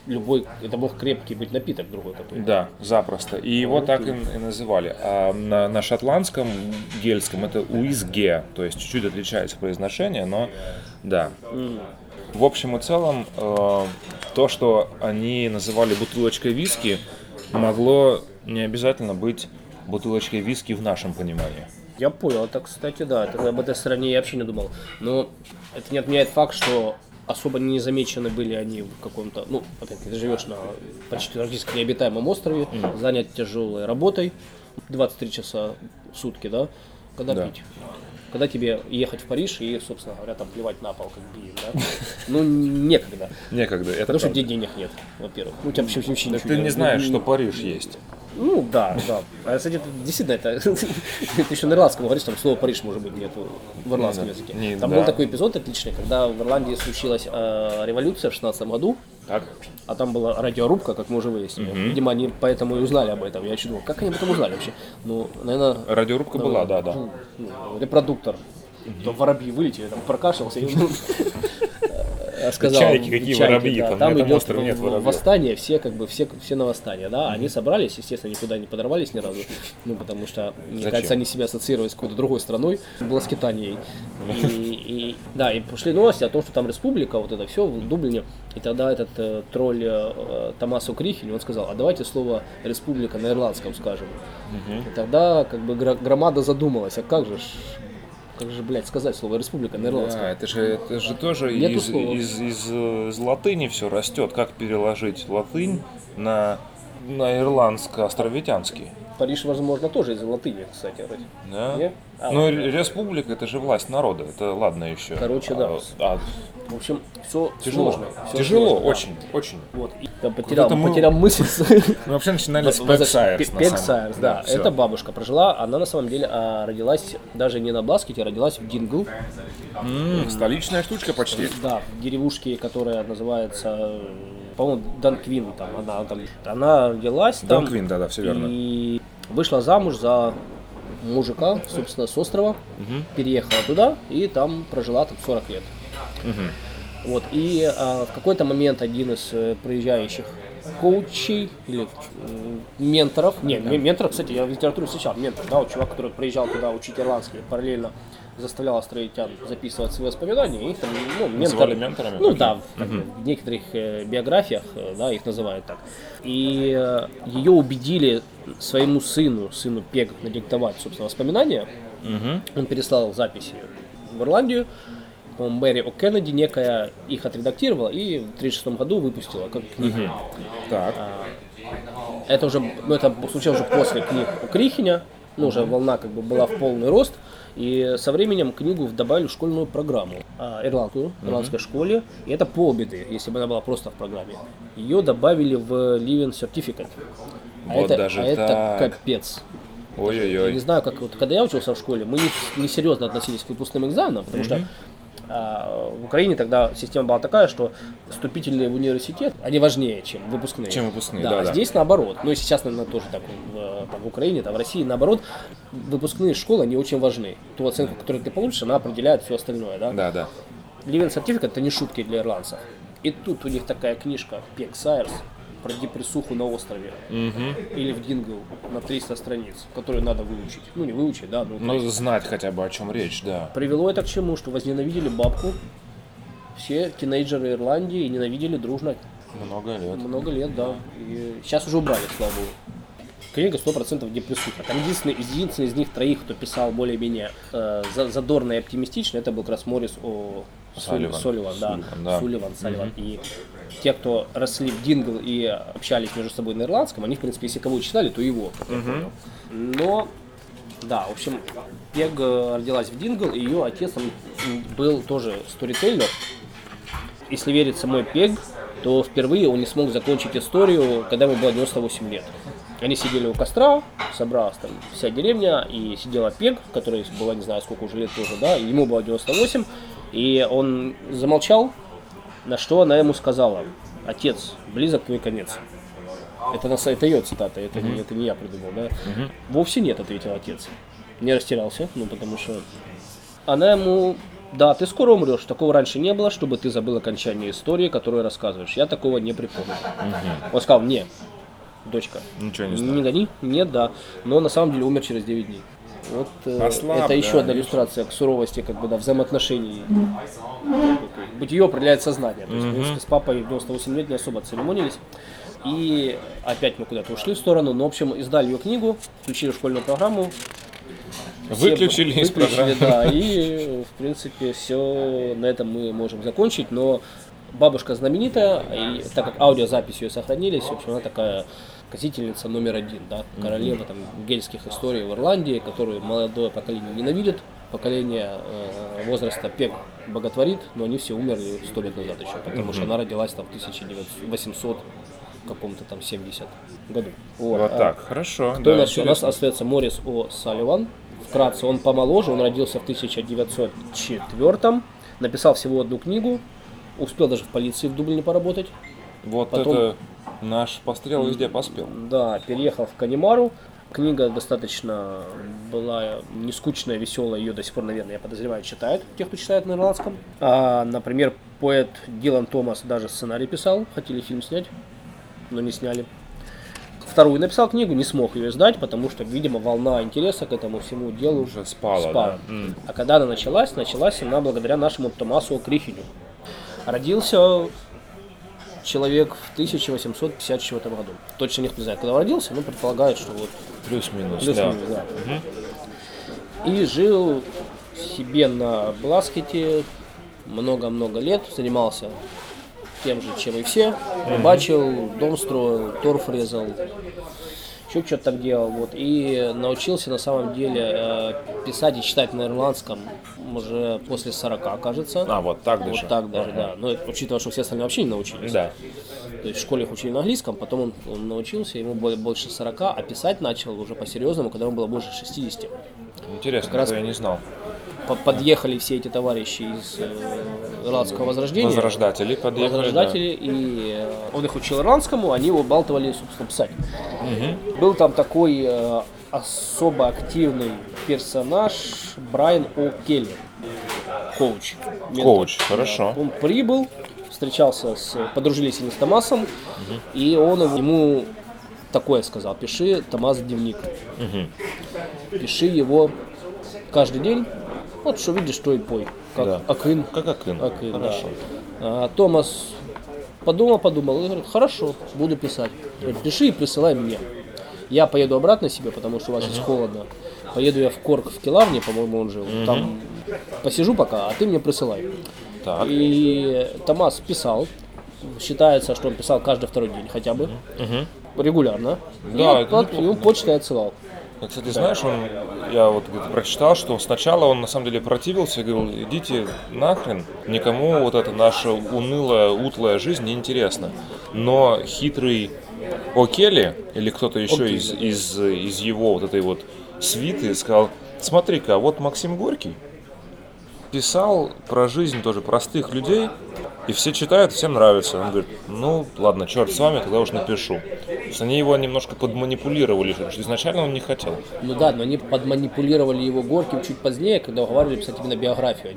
любой, это мог крепкий быть напиток другой какой-то. Да, запросто. И его так и, и называли. А на, на шотландском, гельском это уизге, то есть чуть-чуть отличается произношение, но да. В общем и целом, э, то, что они называли бутылочкой виски, могло не обязательно быть бутылочкой виски в нашем понимании. Я понял, это, кстати, да, это, об этой стороне я вообще не думал. Но это не отменяет факт, что особо не замечены были они в каком-то, ну, опять ты живешь на почти практически необитаемом острове, занят тяжелой работой, 23 часа в сутки, да, когда Да. пить? Когда тебе ехать в Париж и, собственно говоря, там плевать на пол, как бии, да? Ну, некогда. Некогда, это Потому что где денег нет, во-первых. Ну, у тебя вообще, вообще ничего ты не знаешь, что Париж есть. Ну да, да. А кстати, это действительно это ты еще на ирландском говоришь, там слово Париж может быть нету в ирландском да. языке. Не, там да. был такой эпизод отличный, когда в Ирландии случилась э, революция в 16 году, Так? а там была радиорубка, как мы уже выяснили. Видимо, они поэтому и узнали об этом. Я еще думал, как они об этом узнали вообще? Ну, наверное, Радиорубка была, да, да. ну, репродуктор. Там воробьи вылетели, там прокашлялся и э, сказал. Чайки, какие воробьи, там там этом идет острове нет воробьев. восстание, все как бы все, все на восстание, да, они собрались, естественно, никуда не подорвались ни разу, ну потому что, мне Зачем? кажется, они себя ассоциировали с какой-то другой страной, было скитанией. И, и- да, и пошли новости о том, что там республика, вот это все в Дублине, и тогда этот э, тролль э, Томасо Крихель, он сказал, а давайте слово республика на ирландском скажем. И тогда как бы громада задумалась, а как же ж, как же, блядь, сказать слово республика на ирландском? Да, это же, это же тоже Нету из, слова. из, из, э, из латыни все растет. Как переложить латынь на, на ирландско-островитянский? Париж, возможно, тоже из латыни, кстати. вроде. Да? А, Ну, ре- республика это же власть народа, это ладно еще. Короче, да. А, В общем, все тяжело. сложно. всё Тяжело, сложно, да. очень, очень. Вот. И я потерял, мы- потерял мысль. Мы вообще начинали с Возвращ- Пэк Сайерс, Пе- на Пег самом- Сайерс, да. Это бабушка прожила. Она на самом деле а, родилась даже не на Бласкете, а родилась в Дингл. Столичная штучка почти. Да, в деревушке, которая называется, по-моему, Данквин. Там, она, там, она родилась там. Донквин, да-да, все верно. И вышла замуж за мужика, собственно, с острова, переехала туда и там прожила там 40 лет. Вот, и а, в какой-то момент один из э, проезжающих коучей или менторов, не, ме- менторов, кстати, я в литературе встречал, ментор, да, вот чувак, который приезжал туда учить ирландский, параллельно заставлял островитян записывать свои воспоминания, их там, ну, менторы- менторами? Ну да, так, в некоторых э, биографиях, э, да, их называют так. И э, ее убедили своему сыну, сыну Пег, надиктовать, собственно, воспоминания. Он переслал записи в Ирландию. По-моему, Мэри О'Кеннеди некая их отредактировала и в 1936 году выпустила как книгу. Так. Это уже, ну, это случилось уже после книг у Крихиня, ну, уже волна как бы была в полный рост, и со временем книгу добавили в школьную программу, а, ирландскую, ирландской школе, и это полбеды, если бы она была просто в программе. Ее добавили в Living Certificate. А, Вот это, даже а это так. капец. Я не Ой-ой-ой. знаю, как вот когда я учился в школе, мы не, не серьезно относились к выпускным экзаменам, потому что а, в Украине тогда система была такая, что вступительные в университет, они важнее, чем выпускные. Чем выпускные, да. да, а да. здесь наоборот. Ну и сейчас, наверное, тоже так в, там, в Украине, там, в России наоборот, выпускные школы, они очень важны. Ту оценку, которую ты получишь, она определяет все остальное, да? Да, да. Living Certificate это не шутки для ирландцев. И тут у них такая книжка Пек Сайерс про депрессуху на острове. Или в Дингл на 300 страниц, которую надо выучить. Ну, не выучить, да, но Ну, знать хотя бы о чем речь, да. Привело это к чему? Что возненавидели бабку все тинейджеры Ирландии и ненавидели дружно Много лет. Много лет, да. И сейчас уже убрали, слава богу. Книга 100% депрессуха. Там единственный, единственный из них троих, кто писал более-менее э, за- задорно и оптимистично, это был как раз Морис о Салливан. Суливан, да. Сулливан, да. Сулливан, Салливан. И те, кто росли в Дингл и общались между собой на ирландском, они, в принципе, если кого читали, то его. как я понял. Но, да, в общем, Пег э, родилась в Дингл, и ее отец он, был тоже сторителлер. Если верить самой Пег, то впервые он не смог закончить историю, когда ему было 98 лет. Они сидели у костра, собралась там вся деревня, и сидела Пег, которой было не знаю сколько уже лет тоже, да, и ему было 98, и он замолчал, на что она ему сказала, отец, близок твой конец. Это, на, это ее цитата, это, не, это не я придумал, да? Вовсе нет, ответил отец. Не растерялся, ну потому что она ему, да, ты скоро умрешь, такого раньше не было, чтобы ты забыл окончание истории, которую рассказываешь. Я такого не припомню. Он сказал, мне, дочка, Ничего не знаю. не гони, нет, да, но на самом деле умер через 9 дней. Вот э, Ослаб, это еще да, одна видишь? иллюстрация к суровости как бы, да, взаимоотношений. Бытие определяет сознание. То есть, в принципе, с папой в 98 лет не особо церемонились. И опять мы куда-то ушли в сторону. Но, в общем, издали ее книгу, включили в школьную программу. Все Выключили из выключили, программы. да, и, в принципе, все на этом мы можем закончить, но бабушка знаменитая, и так как аудиозапись ее сохранились, в общем, она такая косительница номер один, да, королева там гельских историй в Ирландии, которую молодое поколение ненавидит, поколение э, возраста пек боготворит, но они все умерли сто лет назад еще, потому что она родилась там в 1800 каком-то там 70 году. Вот а- так, хорошо. кто да, у нас? У нас остается Морис О. Салливан. Вкратце, он помоложе, он родился в 1904 написал всего одну книгу, успел даже в полиции в Дублине поработать. Вот потом- это наш пострел везде поспел. Да, переехал в Канимару. Книга достаточно была не скучная, веселая, ее до сих пор, наверное, я подозреваю, читают, те, кто читает на ирландском. А, например, поэт Дилан Томас даже сценарий писал, хотели фильм снять, но не сняли. Вторую написал книгу, не смог ее издать, потому что, видимо, волна интереса к этому всему делу Уже спала, спала. да. А когда она началась, началась она благодаря нашему Томасу Крихиню. Родился человек в 1854 году. Точно не знает, когда он родился, но предполагают, что вот Плюс-минус, да. плюс-минус, да. И жил себе на Бласкете много-много лет, занимался тем же, чем и все. Рыбачил, дом строил, торф резал, еще что-то так делал. Вот. И научился на самом деле э, писать и читать на ирландском уже после 40, кажется. А, вот так Вот даже. так даже, да. Но это, учитывая, что все остальные вообще не научились. Да. То есть в школе их учили на английском, потом он, он научился, ему было больше 40, а писать начал уже по-серьезному, когда ему было больше 60. Интересно, Как раз- я не знал. По- Подъехали все эти товарищи из э, ирландского возрождения. Возрождатели подъехали, Возрождатели, и э, он их учил ирландскому, они его болтывали, собственно, писать. Был там такой э, особо активный персонаж Брайан О'Келли, коуч. ментор. Коуч, хорошо. Он прибыл, встречался с, подружились они с Томасом, и он ему такое сказал, пиши, Томас, дневник. Пиши его каждый день, вот что видишь, то и пой, как Да. Акын. Как Акын. Акын, да. Хорошо. А, Томас подумал, подумал и говорит, хорошо, буду писать. Говорит, пиши и присылай мне. Я поеду обратно себе, потому что у вас здесь холодно. Поеду я в Корк, в Келарне, по-моему, он жил. Там посижу пока, а ты мне присылай. Так. И Томас писал. Считается, что он писал каждый второй день хотя бы. Регулярно. Да, и от- неплохо. ему почтой отсылал. А, Кстати, знаешь, он, я вот прочитал, что сначала он на самом деле противился и говорил, идите нахрен, никому вот эта наша унылая, утлая жизнь не интересна. Но хитрый О'Келли, или кто-то еще из, из, из его вот этой вот свиты сказал, смотри-ка, вот Максим Горький писал про жизнь тоже простых людей, и все читают, всем нравится. Он говорит, ну ладно, черт с вами, тогда уж напишу. То есть они его немножко подманипулировали, что изначально он не хотел. Ну да, но они подманипулировали его Горьким чуть позднее, когда уговаривали писать именно биографию,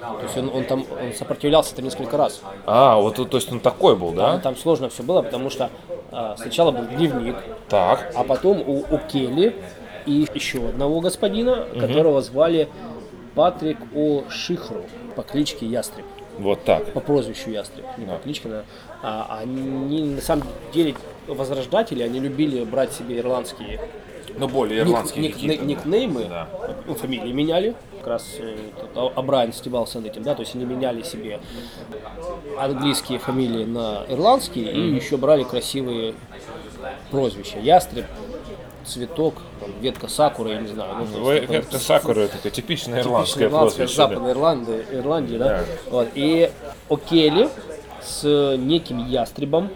а. То есть он, он там он сопротивлялся это несколько раз. А, вот то есть он такой был, да? Там сложно все было, потому что а, сначала был дневник, Так. а потом у, у Келли и еще одного господина, которого звали Патрик О. Шихру по кличке Ястреб. Вот так. по прозвищу Ястреб, не по кличке, да. А, они на самом деле возрождатели, они любили брать себе ирландские Но более ник- ирландские ник- да. никнеймы, Да. ну, фамилии меняли. Как раз э, А- Абрайан стебался над этим, да, то есть они меняли себе английские фамилии на ирландские и еще брали красивые прозвища. Ястреб, цветок, там, ветка сакуры, я не знаю. ну, то Ой, есть Это сакура, это такое типичное ирландское ирландская, прозвище. да. Западной Ирландии, Ирландии, да. Да. Вот. И Окели с неким ястребом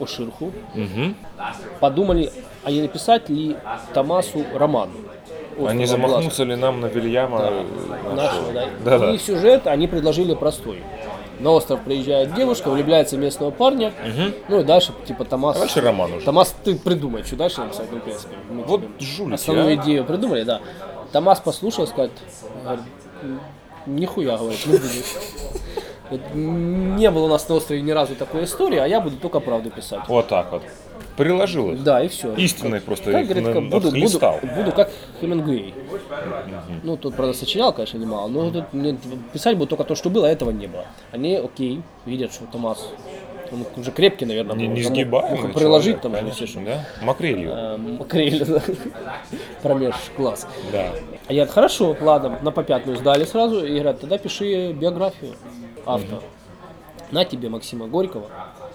Оширху подумали, а не написать ли Томасу роман. А не «Остров замахнуться ли нам на Вильяма э, Блазка» нашего, да. Да-да. И сюжет они предложили простой. На остров приезжает девушка, влюбляется в местного парня, ну и дальше типа Томас. А дальше роман уже. Томас, ты придумай, что дальше написать, ну, в принципе. мы Вот тебе жулики, Основную а. идею придумали, да. Томас послушал, сказать, говорит, «М, нихуя, говорит, не буду. Говорит, Не было у нас на острове ни разу такой истории, а я буду только правду писать. Вот так вот. Приложил их. Да, и все. Истинный просто Как, их говорит, как буду, буду, буду как Хемингуэй. Ну, тут, правда, сочинял, конечно, немало, но тут писать буду только то, что было, а этого не было. Они, окей, видят, что Томас, он уже крепкий, наверное, Не, был. не сгибаемый приложить человек, там, конечно, что. да? Макрелью. Э, Макрель, да. промеж глаз. Да. А я хорошо, ладно, на попятную сдали сразу, и говорят, тогда пиши биографию автора. На тебе Максима Горького.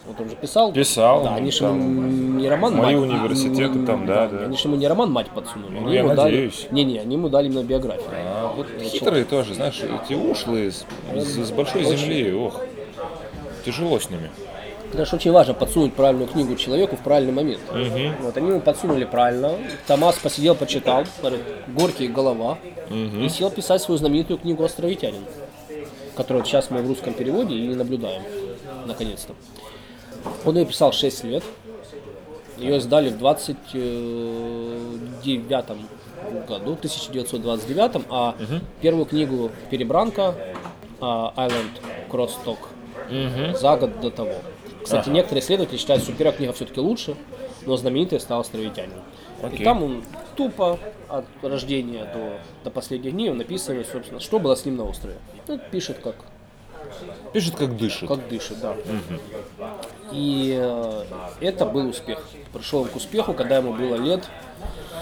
Вот он же писал. Писал, Да, они же ему не роман «Мои «Мать», университеты» там, да, да. Они же ему не роман «Мать» подсунули. Ну, я надеюсь. Не-не, они ему дали именно биографию. А вот хитрые тоже, знаешь, эти ушлые с, с- большой земли, ох, тяжело с ними. Это же очень важно подсунуть правильную книгу человеку в правильный момент. Вот они ему подсунули правильно. Томас посидел, почитал, Горький голова, и сел писать свою знаменитую книгу «Островитянин», которую сейчас мы в русском переводе и наблюдаем, наконец-то. Он ее писал 6 лет. Ее издали в 29 году, 1929, а первую книгу «Перебранка» а, Island Crosstalk за год до того. Кстати, некоторые исследователи считают, что первая книга все-таки лучше, но знаменитая стала «Островитянин». И Окей. там он тупо от рождения до, до последних дней он написывает, собственно, что было с ним на острове. Ну, пишет как Пишет, как дышит. как дышит, да. И э, это был успех. Пришел он к успеху, когда ему было лет,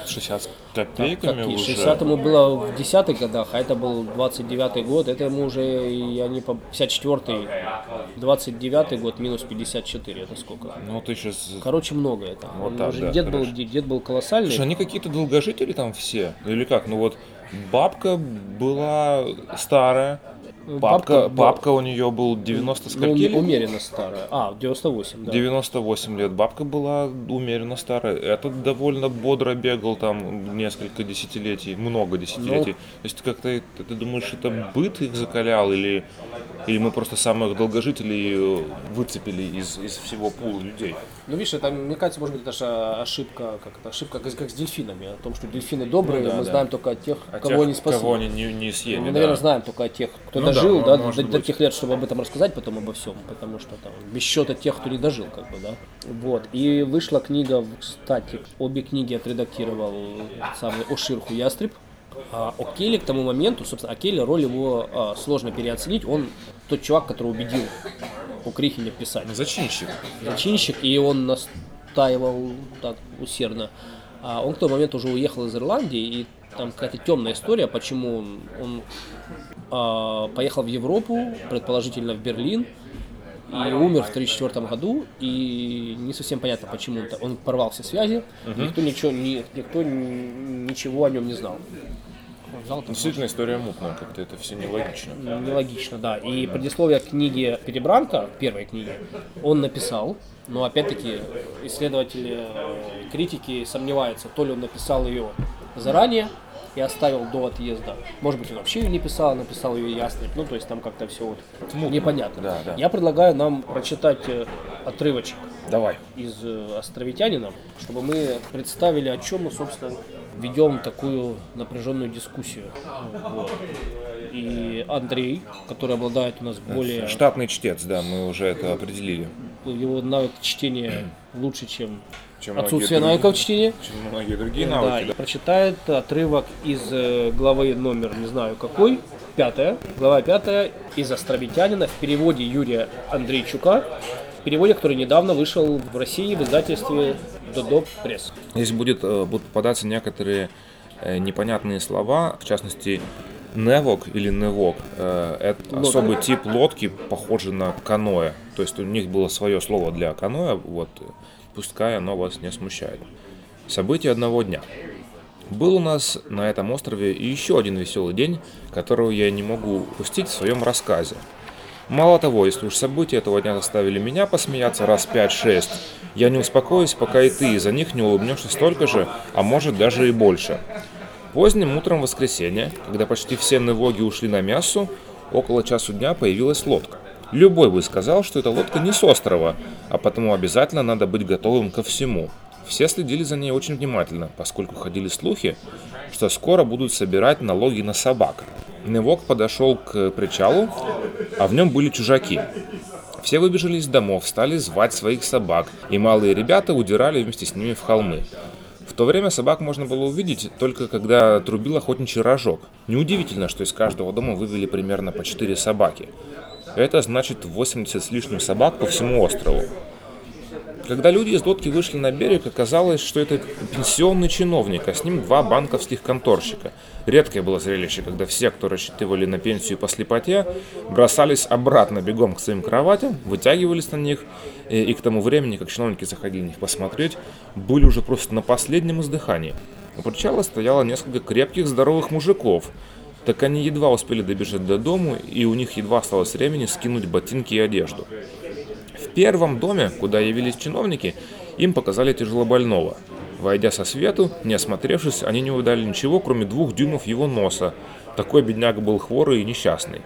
60 с как копейками и уже. 60 ему было в 10-х годах, а это был 29-й год, это ему уже, и они по 54-й, 29-й год минус 54, это сколько? Ну, ты сейчас... Короче, много это. Вот Он так, уже да, дед, был, хорошо. дед, дед был колоссальный. Слушай, они какие-то долгожители там все? Или как? Ну вот бабка была старая, Ну, папка, папка у нее был 90 Ну, скольки лет? умеренно старая. А, 98, да. 98 лет. Бабка была умеренно старая. Этот довольно бодро бегал там несколько десятилетий, много десятилетий. Ну. То есть как-то ты, ты думаешь, это быт их закалял или, или мы просто самых долгожителей э, выцепили из, из всего пула людей? Ну, видишь, это, мне кажется, может быть, это же ошибка, как это, ошибка, как, как с дельфинами, о том, что дельфины добрые, Ну да, мы да. знаем только от тех, А кого тех, они спасли. Кого они не, не съели, Мы, да. наверное, знаем только о тех, кто Ну да, дожил, да, может до, до тех лет, чтобы об этом рассказать потом обо всем, потому что там без счета тех, кто не дожил, как бы, да. Вот. И вышла книга, кстати, обе книги отредактировал самый Оширху Ястреб. А Окели к тому моменту, собственно, Окели роль его а, сложно переоценить. Он тот чувак, который убедил Укрихиня писать Зачинщик. зачинщик, и он настаивал так усердно. А он к тому моменту уже уехал из Ирландии, и там какая-то темная история, почему он, он, а, поехал в Европу, предположительно в Берлин, и умер в 1934 году, и не совсем понятно, почему он, он порвал все связи, никто, ничего, ни- никто ничего о нем не знал. Там Действительно, история мутная, как-то это все нелогично. Нелогично, да. И предисловие к книге Перебранка, первой книге, он написал, но опять-таки исследователи, э, критики сомневаются, то ли он написал ее заранее и оставил до отъезда. Может быть, он вообще ее не писал, а написал ее ясно. Ну, то есть там как-то все вот непонятно. Да, да. Я предлагаю нам прочитать э, отрывочек Давай. из э, «Островитянина», чтобы мы представили, о чем мы, собственно, ведем такую напряженную дискуссию. Вот. И Андрей, который обладает у нас более... Штатный чтец, да, мы уже это определили. Его навык чтения лучше, чем Чем отсутствие другие- навыков чтения. Чем многие другие Да, навыки. и да. прочитает отрывок из э, главы номер, не знаю какой, пятая, глава пятая из «Островитянина» в переводе Юрия Андрейчука, в переводе, который недавно вышел в России в издательстве Додо Пресс. Здесь будет, э, будут попадаться некоторые э, непонятные слова, в частности, Невок или Невок э, – это Лодка. особый тип лодки, похожий на каноэ. То есть у них было свое слово для каноэ, вот, пускай оно вас не смущает. События одного дня. Был у нас на этом острове еще один веселый день, которого я не могу упустить в своем рассказе. Мало того, если уж события этого дня заставили меня посмеяться раз 5-6, я не успокоюсь, пока и ты из-за них не улыбнешься столько же, а может даже и больше. Поздним утром воскресенья, когда почти все невоги ушли на мясо, около часу дня появилась лодка. Любой бы сказал, что эта лодка не с острова, а потому обязательно надо быть готовым ко всему. Все следили за ней очень внимательно, поскольку ходили слухи, что скоро будут собирать налоги на собак. Невок подошел к причалу, а в нем были чужаки. Все выбежали из домов, стали звать своих собак, и малые ребята удирали вместе с ними в холмы. В то время собак можно было увидеть только когда трубил охотничий рожок. Неудивительно, что из каждого дома вывели примерно по 4 собаки. Это значит 80 с лишним собак по всему острову. Когда люди из лодки вышли на берег, оказалось, что это пенсионный чиновник, а с ним два банковских конторщика. Редкое было зрелище, когда все, кто рассчитывали на пенсию по слепоте, бросались обратно бегом к своим кроватям, вытягивались на них, и, и к тому времени, как чиновники заходили на них посмотреть, были уже просто на последнем издыхании. У причала стояло несколько крепких здоровых мужиков, так они едва успели добежать до дому, и у них едва осталось времени скинуть ботинки и одежду. В первом доме, куда явились чиновники, им показали тяжелобольного. Войдя со свету, не осмотревшись, они не увидали ничего, кроме двух дюймов его носа. Такой бедняк был хворый и несчастный.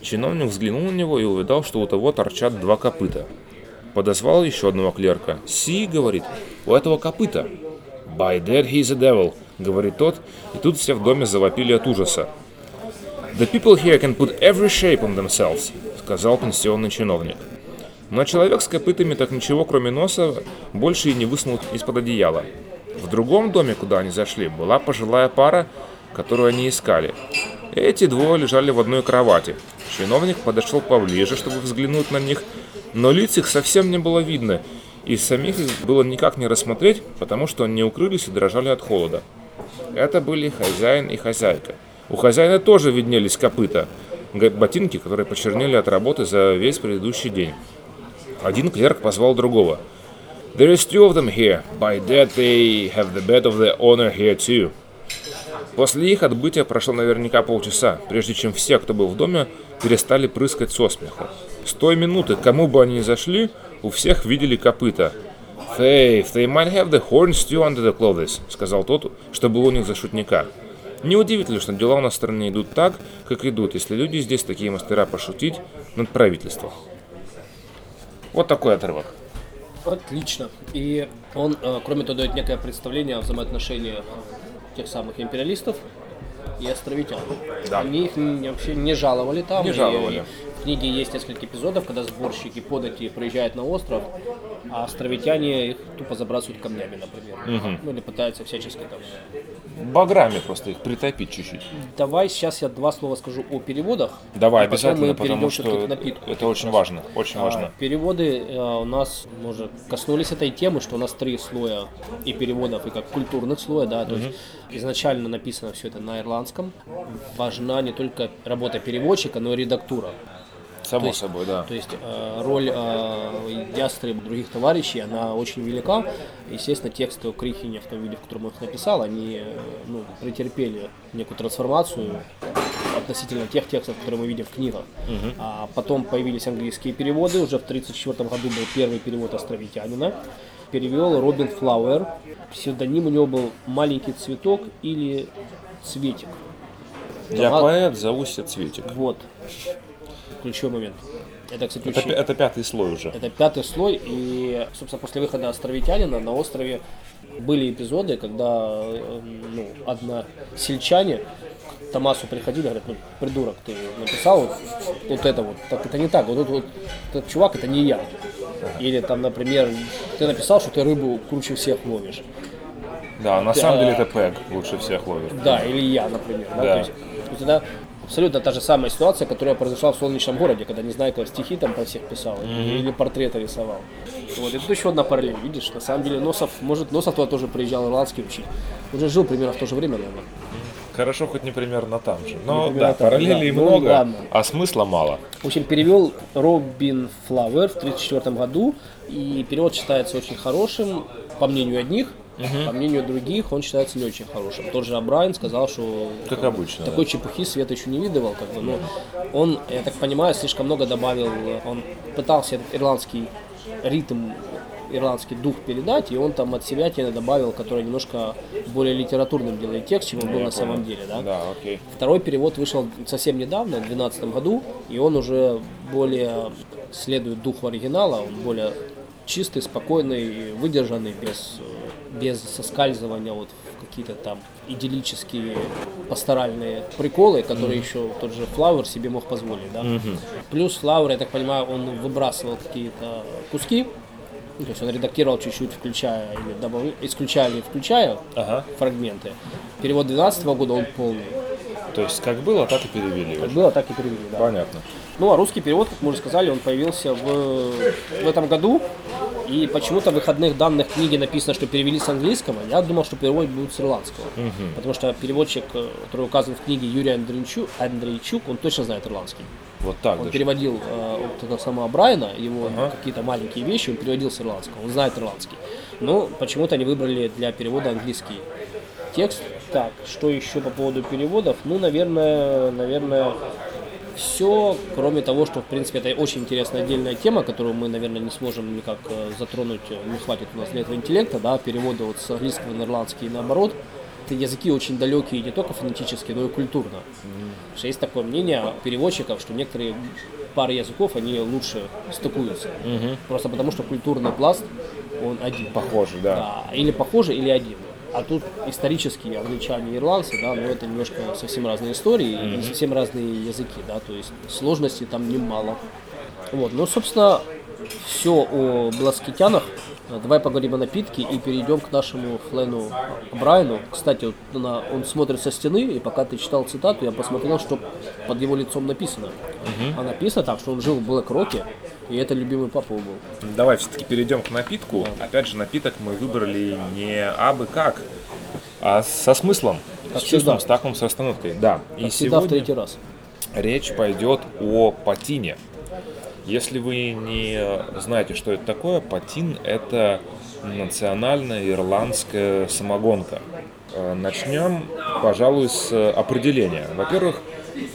Чиновник взглянул на него и увидал, что у того торчат два копыта. Подозвал еще одного клерка. «Си», — говорит, — «у этого копыта». «By that he's a devil», — говорит тот, и тут все в доме завопили от ужаса. «The people here can put every shape on themselves», — сказал пенсионный чиновник. Но человек с копытами так ничего, кроме носа, больше и не высунул из-под одеяла. В другом доме, куда они зашли, была пожилая пара, которую они искали. Эти двое лежали в одной кровати. Чиновник подошел поближе, чтобы взглянуть на них, но лиц их совсем не было видно, и самих их было никак не рассмотреть, потому что они укрылись и дрожали от холода. Это были хозяин и хозяйка. У хозяина тоже виднелись копыта, ботинки, которые почернели от работы за весь предыдущий день. Один клерк позвал другого. There is two of them here. By that they have the bed of the honor here too. После их отбытия прошло наверняка полчаса, прежде чем все, кто был в доме, перестали прыскать со смеху. С той минуты, кому бы они ни зашли, у всех видели копыта. «Faith, they might have the horns too under the clothes», — сказал тот, что был у них за шутника. Неудивительно, что дела у нас в стране идут так, как идут, если люди здесь такие мастера пошутить над правительством. Вот такой отрывок. Отлично. И он, э, кроме того, дает некое представление о взаимоотношениях тех самых империалистов и островитян. Да. Они их вообще не жаловали там. Не и- жаловали. и в книге есть несколько эпизодов, когда сборщики подати приезжают на остров, а островитяне их тупо забрасывают камнями, например. Ну или пытаются всячески там. Баграми просто их притопить чуть-чуть. Давай сейчас я два слова скажу о переводах. Давай, а обязательно, мы потому что к напитку. это очень важно, очень А, важно. Переводы э, у нас уже коснулись этой темы, что у нас три слоя и переводов, и как культурных слоя, да, то есть изначально написано все это на ирландском. Важна не только работа переводчика, но и редактура. Само есть- собой, да. То есть э, роль э, ястреб других товарищей, она очень велика. Естественно, тексты о Крихине в том виде, в котором он их написал, они э, ну, претерпели некую трансформацию относительно тех текстов, которые мы видим в книгах. А потом появились английские переводы. Уже в 1934 году был первый перевод «Островитянина». Перевел Робин Флауэр. Псевдоним у него был «Маленький цветок» или «Цветик». Я Да. поэт, зову себя Цветик. Вот. Ключевой момент. Это, кстати, Это, это пятый слой уже. Это пятый слой, и, собственно, после выхода «Островитянина» на острове были эпизоды, когда э, ну, односельчане к Томасу приходили, говорят, ну, придурок, ты написал вот, вот это вот, так это не так, вот, вот, вот этот чувак, это не я. Или там, например, ты написал, что ты рыбу круче всех ловишь. Да, на самом деле это Пэг лучше всех ловит. Да, или я, например. Да? Да. То есть тогда абсолютно та же самая ситуация, которая произошла в солнечном городе, когда Незнайка стихи там про всех писал mm-hmm. или портреты рисовал. Вот, и тут еще одна параллель, видишь, на самом деле Носов, может, Носов туда тоже приезжал ирландский учить. Уже жил примерно в то же время, наверное. Хорошо, хоть не примерно там же. Но да, там, параллелей да. много, ну, а смысла мало. В общем, перевел Робин Флауэр в 1934 году, и перевод считается очень хорошим, по мнению одних, Угу. По мнению других, он считается не очень хорошим. Тот же Абрайн сказал, что как обычно, такой да. чепухи Света еще не видывал. Как бы, но он, я так понимаю, слишком много добавил. Он пытался этот ирландский ритм ирландский дух передать, и он там от себя тебе добавил, который немножко более литературным делает текст, чем он был на понял. самом деле. Да? Да, окей. Второй перевод вышел совсем недавно, в 2012 году, и он уже более следует духу оригинала, он более чистый, спокойный, выдержанный, без без соскальзывания вот в какие-то там идиллические пасторальные приколы, которые mm-hmm. еще тот же Флауэр себе мог позволить, да. Mm-hmm. Плюс Флауэр, я так понимаю, он выбрасывал какие-то куски, ну, то есть он редактировал чуть-чуть, включая или добавляя, исключая или включая ага. фрагменты. Перевод 2012 года он полный. То есть как было, так и перевели. Как уже. было, так и перевели, да. Понятно. Ну а русский перевод, как мы уже сказали, он появился в, в этом году. И почему-то в выходных данных книги написано, что перевели с английского. Я думал, что перевод будет с ирландского. Угу. Потому что переводчик, э, который указан в книге Юрий Андрейчук, Андрейчук он точно знает ирландский. Вот так. Он даже. переводил э, вот этого самого Брайана, его ага. какие-то маленькие вещи, он переводил с ирландского. Он знает ирландский. Но почему-то они выбрали для перевода английский текст. Так, что еще по поводу переводов? Ну, наверное, наверное, все, кроме того, что, в принципе, это очень интересная отдельная тема, которую мы, наверное, не сможем никак э, затронуть, э, не хватит у нас для этого интеллекта, да, перевода вот с английского на ирландский и наоборот. Это языки очень далекие не только фонетически, но и культурно. Что есть такое мнение переводчиков, что некоторые пары языков, они лучше стыкуются. Mm-hmm. Просто потому, что культурный пласт, он один. Похожий, да. да. Или похожий, или один. А тут исторические англичане и ирландцы, да, но это немножко совсем разные истории mm-hmm. и совсем разные языки, да, то есть сложностей там немало. Вот, ну, собственно, все о бласкитянах. Давай поговорим о напитке и перейдем к нашему Флену Брайану. Кстати, вот она, он смотрит со стены, и пока ты читал цитату, я посмотрел, что под его лицом написано. Угу. А написано так, что он жил в Блэк-Роке, и это любимый папа был. Давай все-таки перейдем к напитку. Опять же, напиток мы выбрали не абы как, а со смыслом. Как с чувством, с таком, с расстановкой. Да. Как и всегда в третий раз. Речь пойдет о патине. Если вы не знаете, что это такое, патин – это национальная ирландская самогонка. Э, начнем, пожалуй, с определения. Во-первых,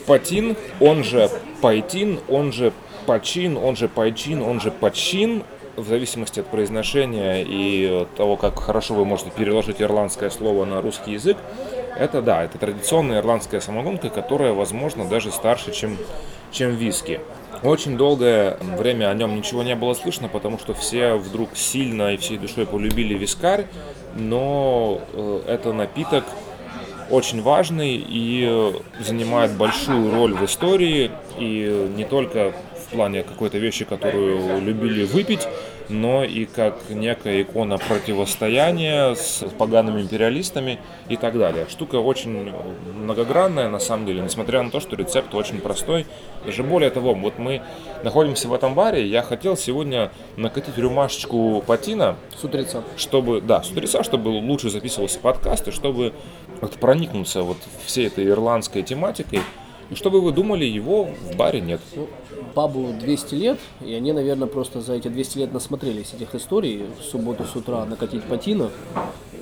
патин, он же пайтин, он же Почин, он же пайчин, он же почин, в зависимости от произношения и того, как хорошо вы можете переложить ирландское слово на русский язык, это да, это традиционная ирландская самогонка, которая, возможно, даже старше, чем, чем виски. Очень долгое время о нем ничего не было слышно, потому что все вдруг сильно и всей душой полюбили вискарь, но э, это напиток очень важный и э, занимает большую роль в истории, и не только плане какой-то вещи, которую любили выпить, но и как некая икона противостояния с погаными империалистами и так далее. Штука очень многогранная на самом деле, несмотря на то, что рецепт очень простой. Даже более того, вот мы находимся в этом баре, я хотел сегодня накатить рюмашечку патина. С утреца. Чтобы, да, с утреца, чтобы лучше записывался подкаст, и чтобы вот проникнуться вот всей этой ирландской тематикой. И чтобы вы думали, его в баре нет. Ну, пабу 200 лет, и они, наверное, просто за эти 200 лет насмотрелись этих историй в субботу с утра накатить патину,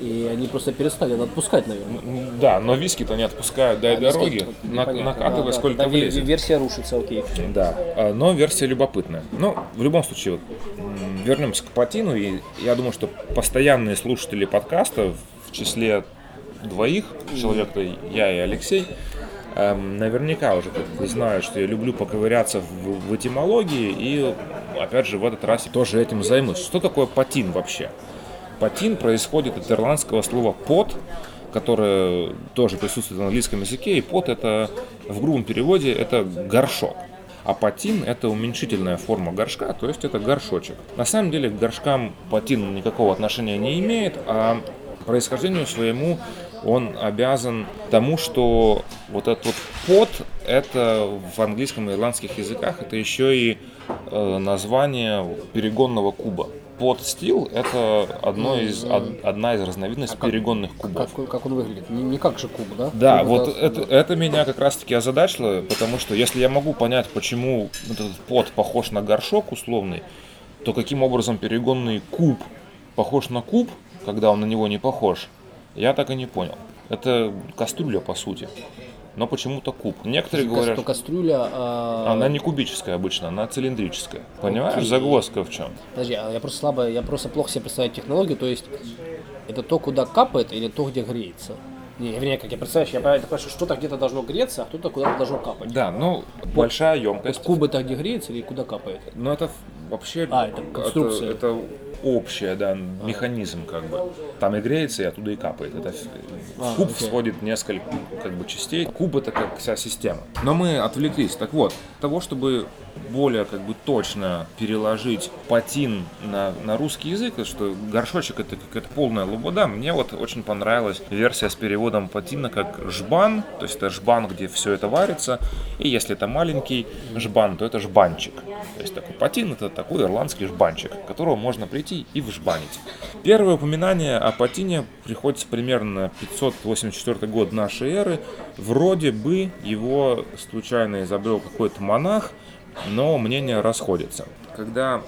и они просто перестали это отпускать, наверное. Да, но виски-то не отпускают, дай а, дороги, на, накатывай да, сколько да, влезет. Версия рушится, окей. Да, а, но версия любопытная. Но в любом случае, вот, вернемся к патину, и я думаю, что постоянные слушатели подкаста в числе двоих человек-то я и Алексей, наверняка уже знают, что я люблю поковыряться в, в этимологии и, опять же, в этот раз тоже этим займусь. Что такое патин вообще? Патин происходит от ирландского слова «пот», которое тоже присутствует в английском языке, и пот это в грубом переводе это горшок. А патин это уменьшительная форма горшка, то есть это горшочек. На самом деле к горшкам патин никакого отношения не имеет, а происхождению своему он обязан тому, что вот этот вот под, это в английском и ирландских языках, это еще и э, название перегонного куба. Под стил это одно из, од- одна из разновидностей перегонных кубов. Как, как он выглядит? Не, не как же куб, да? Да, Куб вот это, это меня как раз-таки озадачило, потому что если я могу понять, почему вот этот под похож на горшок условный, то каким образом перегонный куб похож на куб, когда он на него не похож, я так и не понял. Это кастрюля, по сути. Но почему-то куб. Некоторые Кас- говорят, то кастрюля. а, она не кубическая обычно, она цилиндрическая. Понимаешь, Окей. загвоздка в чем? Подожди, а я просто слабо, я просто плохо себе представляю технологию, то есть это то, куда капает, или то, где греется? Не, вернее, как я представляю, я правильно понимаю, что что-то где-то должно греться, а кто-то куда-то должно капать. Да, ну, большая емкость. Кубы-то где греется или куда капает? Но это вообще А, это конструкция. это, это общая, да, механизм как бы. Там и греется, и оттуда и капает. Это в- в А, куб окей. входит несколько как бы частей. Куб это как вся система. Но мы отвлеклись. Так вот, того, чтобы более как бы точно переложить патин на, на русский язык, что горшочек это какая-то полная лобода, мне вот очень понравилась версия с переводом патина как жбан, то есть это жбан, где все это варится, и если это маленький жбан, то это жбанчик. То есть такой патин это такой ирландский жбанчик, которого можно прийти и вжбанить. Первое упоминание о патине приходится примерно на 584 год нашей эры. Вроде бы его случайно изобрел какой-то монах, но мнения расходятся. Когда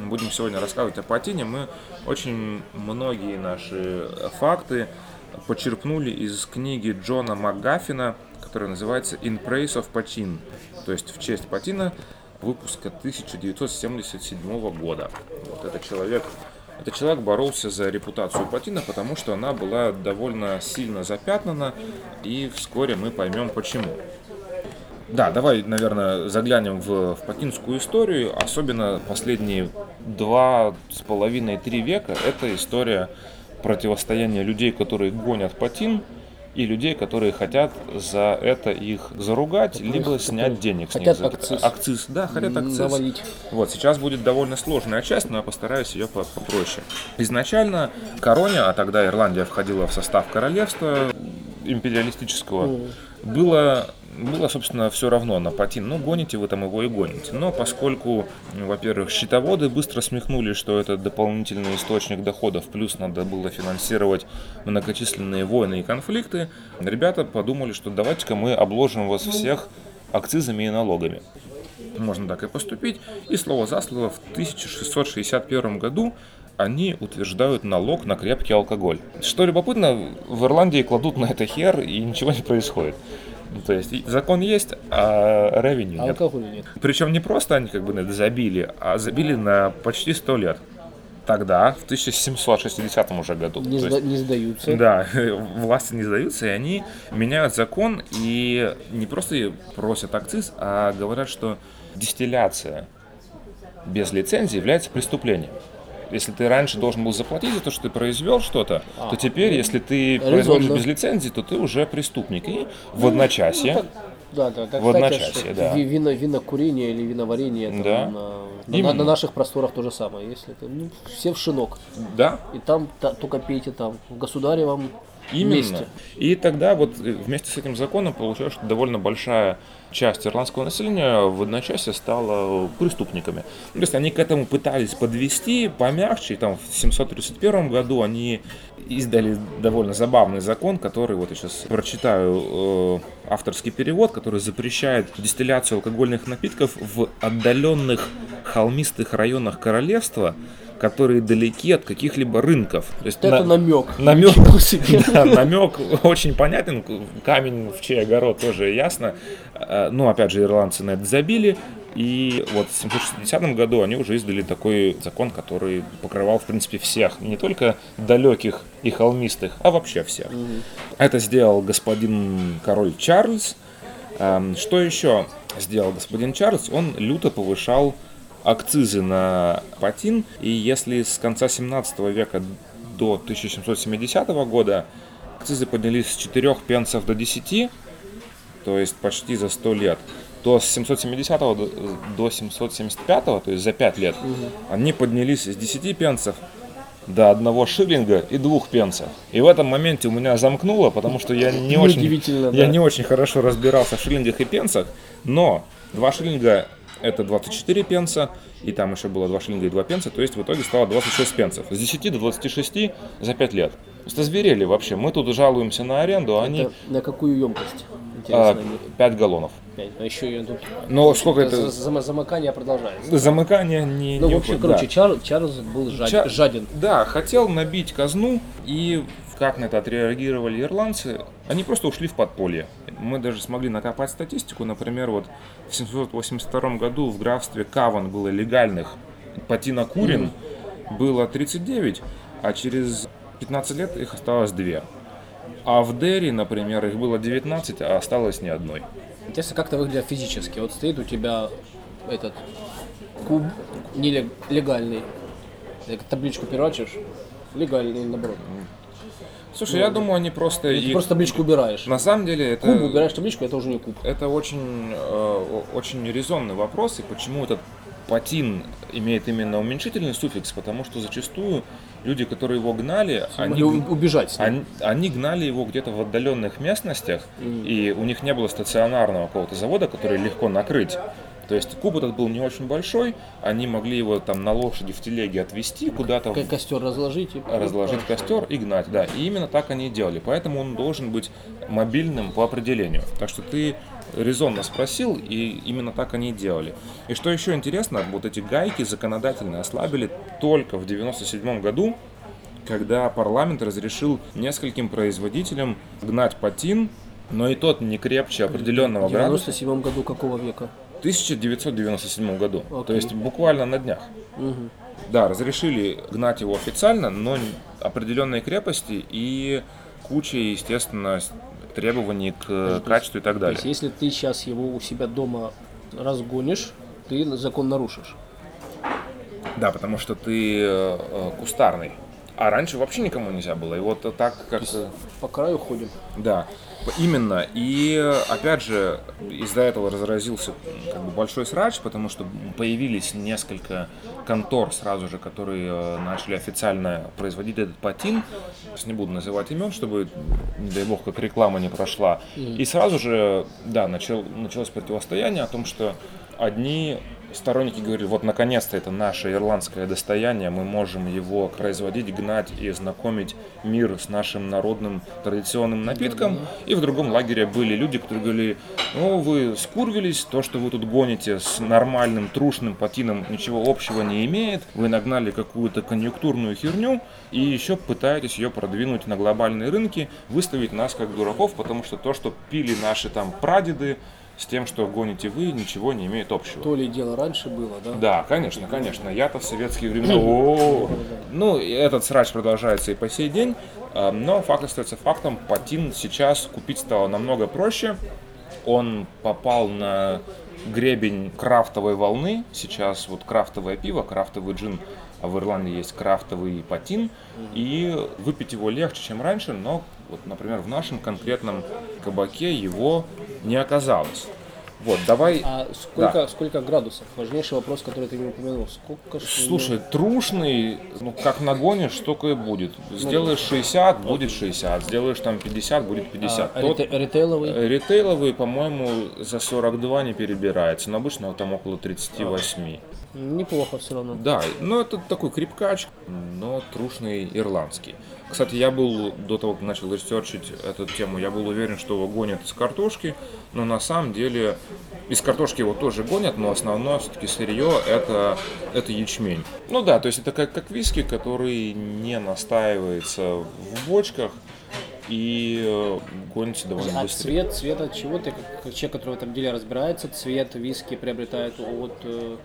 будем сегодня рассказывать о патине, мы очень многие наши факты почерпнули из книги Джона МакГаффина, которая называется «In Praise of Patin», то есть в честь патина выпуска 1977 года. Вот этот человек этот человек боролся за репутацию патина, потому что она была довольно сильно запятнана, и вскоре мы поймем почему. Да, давай, наверное, заглянем в, в патинскую историю, особенно последние два с половиной три века. Это история противостояния людей, которые гонят патин, и людей, которые хотят за это их заругать, либо снять денег с них. Акциз. акциз, да, хотят акциз. Навалить. Вот, сейчас будет довольно сложная часть, но я постараюсь ее по- попроще. Изначально короне, а тогда Ирландия входила в состав королевства империалистического, было, было, собственно, все равно на патин. Ну, гоните вы там его и гоните. Но поскольку, во-первых, счетоводы быстро смекнули, что это дополнительный источник доходов, плюс надо было финансировать многочисленные войны и конфликты, ребята подумали, что давайте-ка мы обложим вас всех акцизами и налогами. Можно так и поступить. И слово за слово в 1661 году они утверждают налог на крепкий алкоголь. Что любопытно, в Ирландии кладут на это хер и ничего не происходит. Ну, То есть закон есть, а ревеню нет. алкоголя нет. Причем не просто они как бы на это забили, а забили на почти 100 лет. Тогда, в 1760 уже году. Не, сда- есть- не сдаются. да, власти не сдаются, и они меняют закон и не просто просят акциз, а говорят, что дистилляция без лицензии является преступлением. Если ты раньше должен был заплатить за то, что ты произвел что-то, то теперь, если ты производишь Резонно. без лицензии, то ты уже преступник. И в одночасье Да, да, как В одночасье, да. ви- Вино, винокурение или виноварение там, Да. на, на- Именно. на наших просторах то же самое. Если это, ну, все в шинок. Да, И там та- только пейте там, в государевом именно. месте. И тогда вот э, вместе с этим законом получилось, что довольно большая часть ирландского населения в одночасье стала преступниками. То есть они к этому пытались подвести помягче. Там в 731 году они издали довольно забавный закон, который вот я сейчас прочитаю э, авторский перевод, который запрещает дистилляцию алкогольных напитков в отдаленных холмистых районах королевства, которые далеки от каких-либо рынков. То есть это на- намек. намек, да, намек очень понятен, камень в чей огород тоже ясно. Э, Ну, опять же, ирландцы на это забили. И вот в 760 году они уже издали такой закон, который покрывал, в принципе, всех. Не только далеких и холмистых, а вообще всех. Это сделал господин король Чарльз. Что еще сделал господин Чарльз? Он люто повышал акцизы на патин. И если с конца 17 века до 1770 года акцизы поднялись с 4 пенсов до 10, то есть почти за 100 лет, то с 770 до, до 775, то есть за 5 лет, они поднялись с 10 пенсов до одного шиллинга и двух пенсов. И в этом моменте у меня замкнуло, потому что я не очень, я да. не очень хорошо разбирался в шиллингах и пенсах, но 2 шиллинга это 24 пенса, и там еще было 2 шиллинга и 2 пенса, то есть в итоге стало 26 пенсов. С 10 до 26 за 5 лет. Просто зверели вообще. Мы тут жалуемся на аренду, а они на какую емкость? а, Интересно. они? 5 галлонов. Пять. А еще и тут Но сколько за- это? зам- замыкание продолжается. Замыкание не... Ну, не в общем, уходит, короче, да. Чар- Чарльз был жад- Ча- жаден. Да, хотел набить казну, и как на это отреагировали ирландцы, они просто ушли в подполье. Мы даже смогли накопать статистику, например, вот в 782 году в графстве Каван было легальных патинокурин, было 39, а через 15 лет их осталось две. А в Дерри, например, их было 19, а осталось ни одной. Интересно, как это выглядит физически. Вот стоит у тебя этот куб нелегальный. Табличку переворачиваешь, легальный наоборот. Слушай, я думаю, они просто... Ты их- просто табличку убираешь. На самом деле это... Куб убираешь табличку, это уже не куб. Это очень, э, очень резонный вопрос, и почему этот патин имеет именно уменьшительный суффикс, потому что зачастую люди, которые его гнали, они, убежать они, они гнали его где-то в отдаленных местностях, и у них не было стационарного какого-то завода, который легко накрыть. То есть куб этот был не очень большой, они могли его там на лошади в телеге отвезти куда-то, Как костер разложить и разложить костер и гнать, да. И именно так они и делали. Поэтому он должен быть мобильным по определению. Так что ты резонно спросил, и именно так они и делали. И что еще интересно, вот эти гайки законодательно ослабили только в 97 году, когда парламент разрешил нескольким производителям гнать патин, но и тот не крепче определенного В градуса. 97 году какого века? В 1997 году. То Окей. есть буквально на днях. Мгм. Да, разрешили гнать его официально, но определенные крепости и куча, естественно, требований к качеству и так То далее. есть, если ты сейчас его у себя дома разгонишь, ты закон нарушишь. Да, потому что ты э, э, кустарный. А раньше вообще никому нельзя было. И вот так как... э, По краю ходим. Да, именно. И опять же, из-за этого разразился как бы, большой срач, потому что появились несколько контор сразу же, которые э, начали официально производить этот патин. Сейчас не буду называть имен, чтобы, не дай бог, как реклама не прошла. И сразу же, да, начал, началось противостояние о том, что одни сторонники говорили, вот наконец-то это наше ирландское достояние, мы можем его производить, гнать и знакомить мир с нашим народным традиционным напитком. И в другом лагере были люди, которые говорили, ну вы скурвились, то, что вы тут гоните с нормальным трушным патином ничего общего не имеет, вы нагнали какую-то конъюнктурную херню и еще пытаетесь ее продвинуть на глобальные рынки, выставить нас как дураков, потому что то, что пили наши там прадеды, с тем, что гоните вы, ничего не имеет общего. То ли дело раньше было, да? Да, конечно, конечно. Я-то в советские времена. О, Ну, и этот срач продолжается и по сей день. а, Но факт остается фактом. Патин сейчас купить стало намного проще. Он попал на гребень крафтовой волны. Сейчас вот крафтовое пиво, крафтовый джин, а в Ирландии есть крафтовый патин. И выпить его легче, чем раньше, но вот, например, в нашем конкретном кабаке его не оказалось. Вот, давай А сколько, сколько градусов? Важнейший вопрос, который ты не упомянул. Сколько Слушай, трушный, ну как нагонишь, столько и будет. Сделаешь 60, будет 60. Сделаешь там 50, будет 50. а, Тот, рите- ритейловый? э, ритейловый, по-моему, за 42 не перебирается. Но обычно там около 38. Неплохо все равно. Да, ну это такой крепкач, но трушный ирландский. Кстати, я был, до того, как начал ресерчить эту тему, я был уверен, что его гонят из картошки, но на самом деле из картошки его тоже гонят, но основное все-таки сырье это, это ячмень. Ну да, то есть это как, как виски, который не настаивается в бочках и э, гонится довольно А быстро. цвет, цвет от чего ты, как, как человек, который в этом деле разбирается, цвет виски приобретает от, э,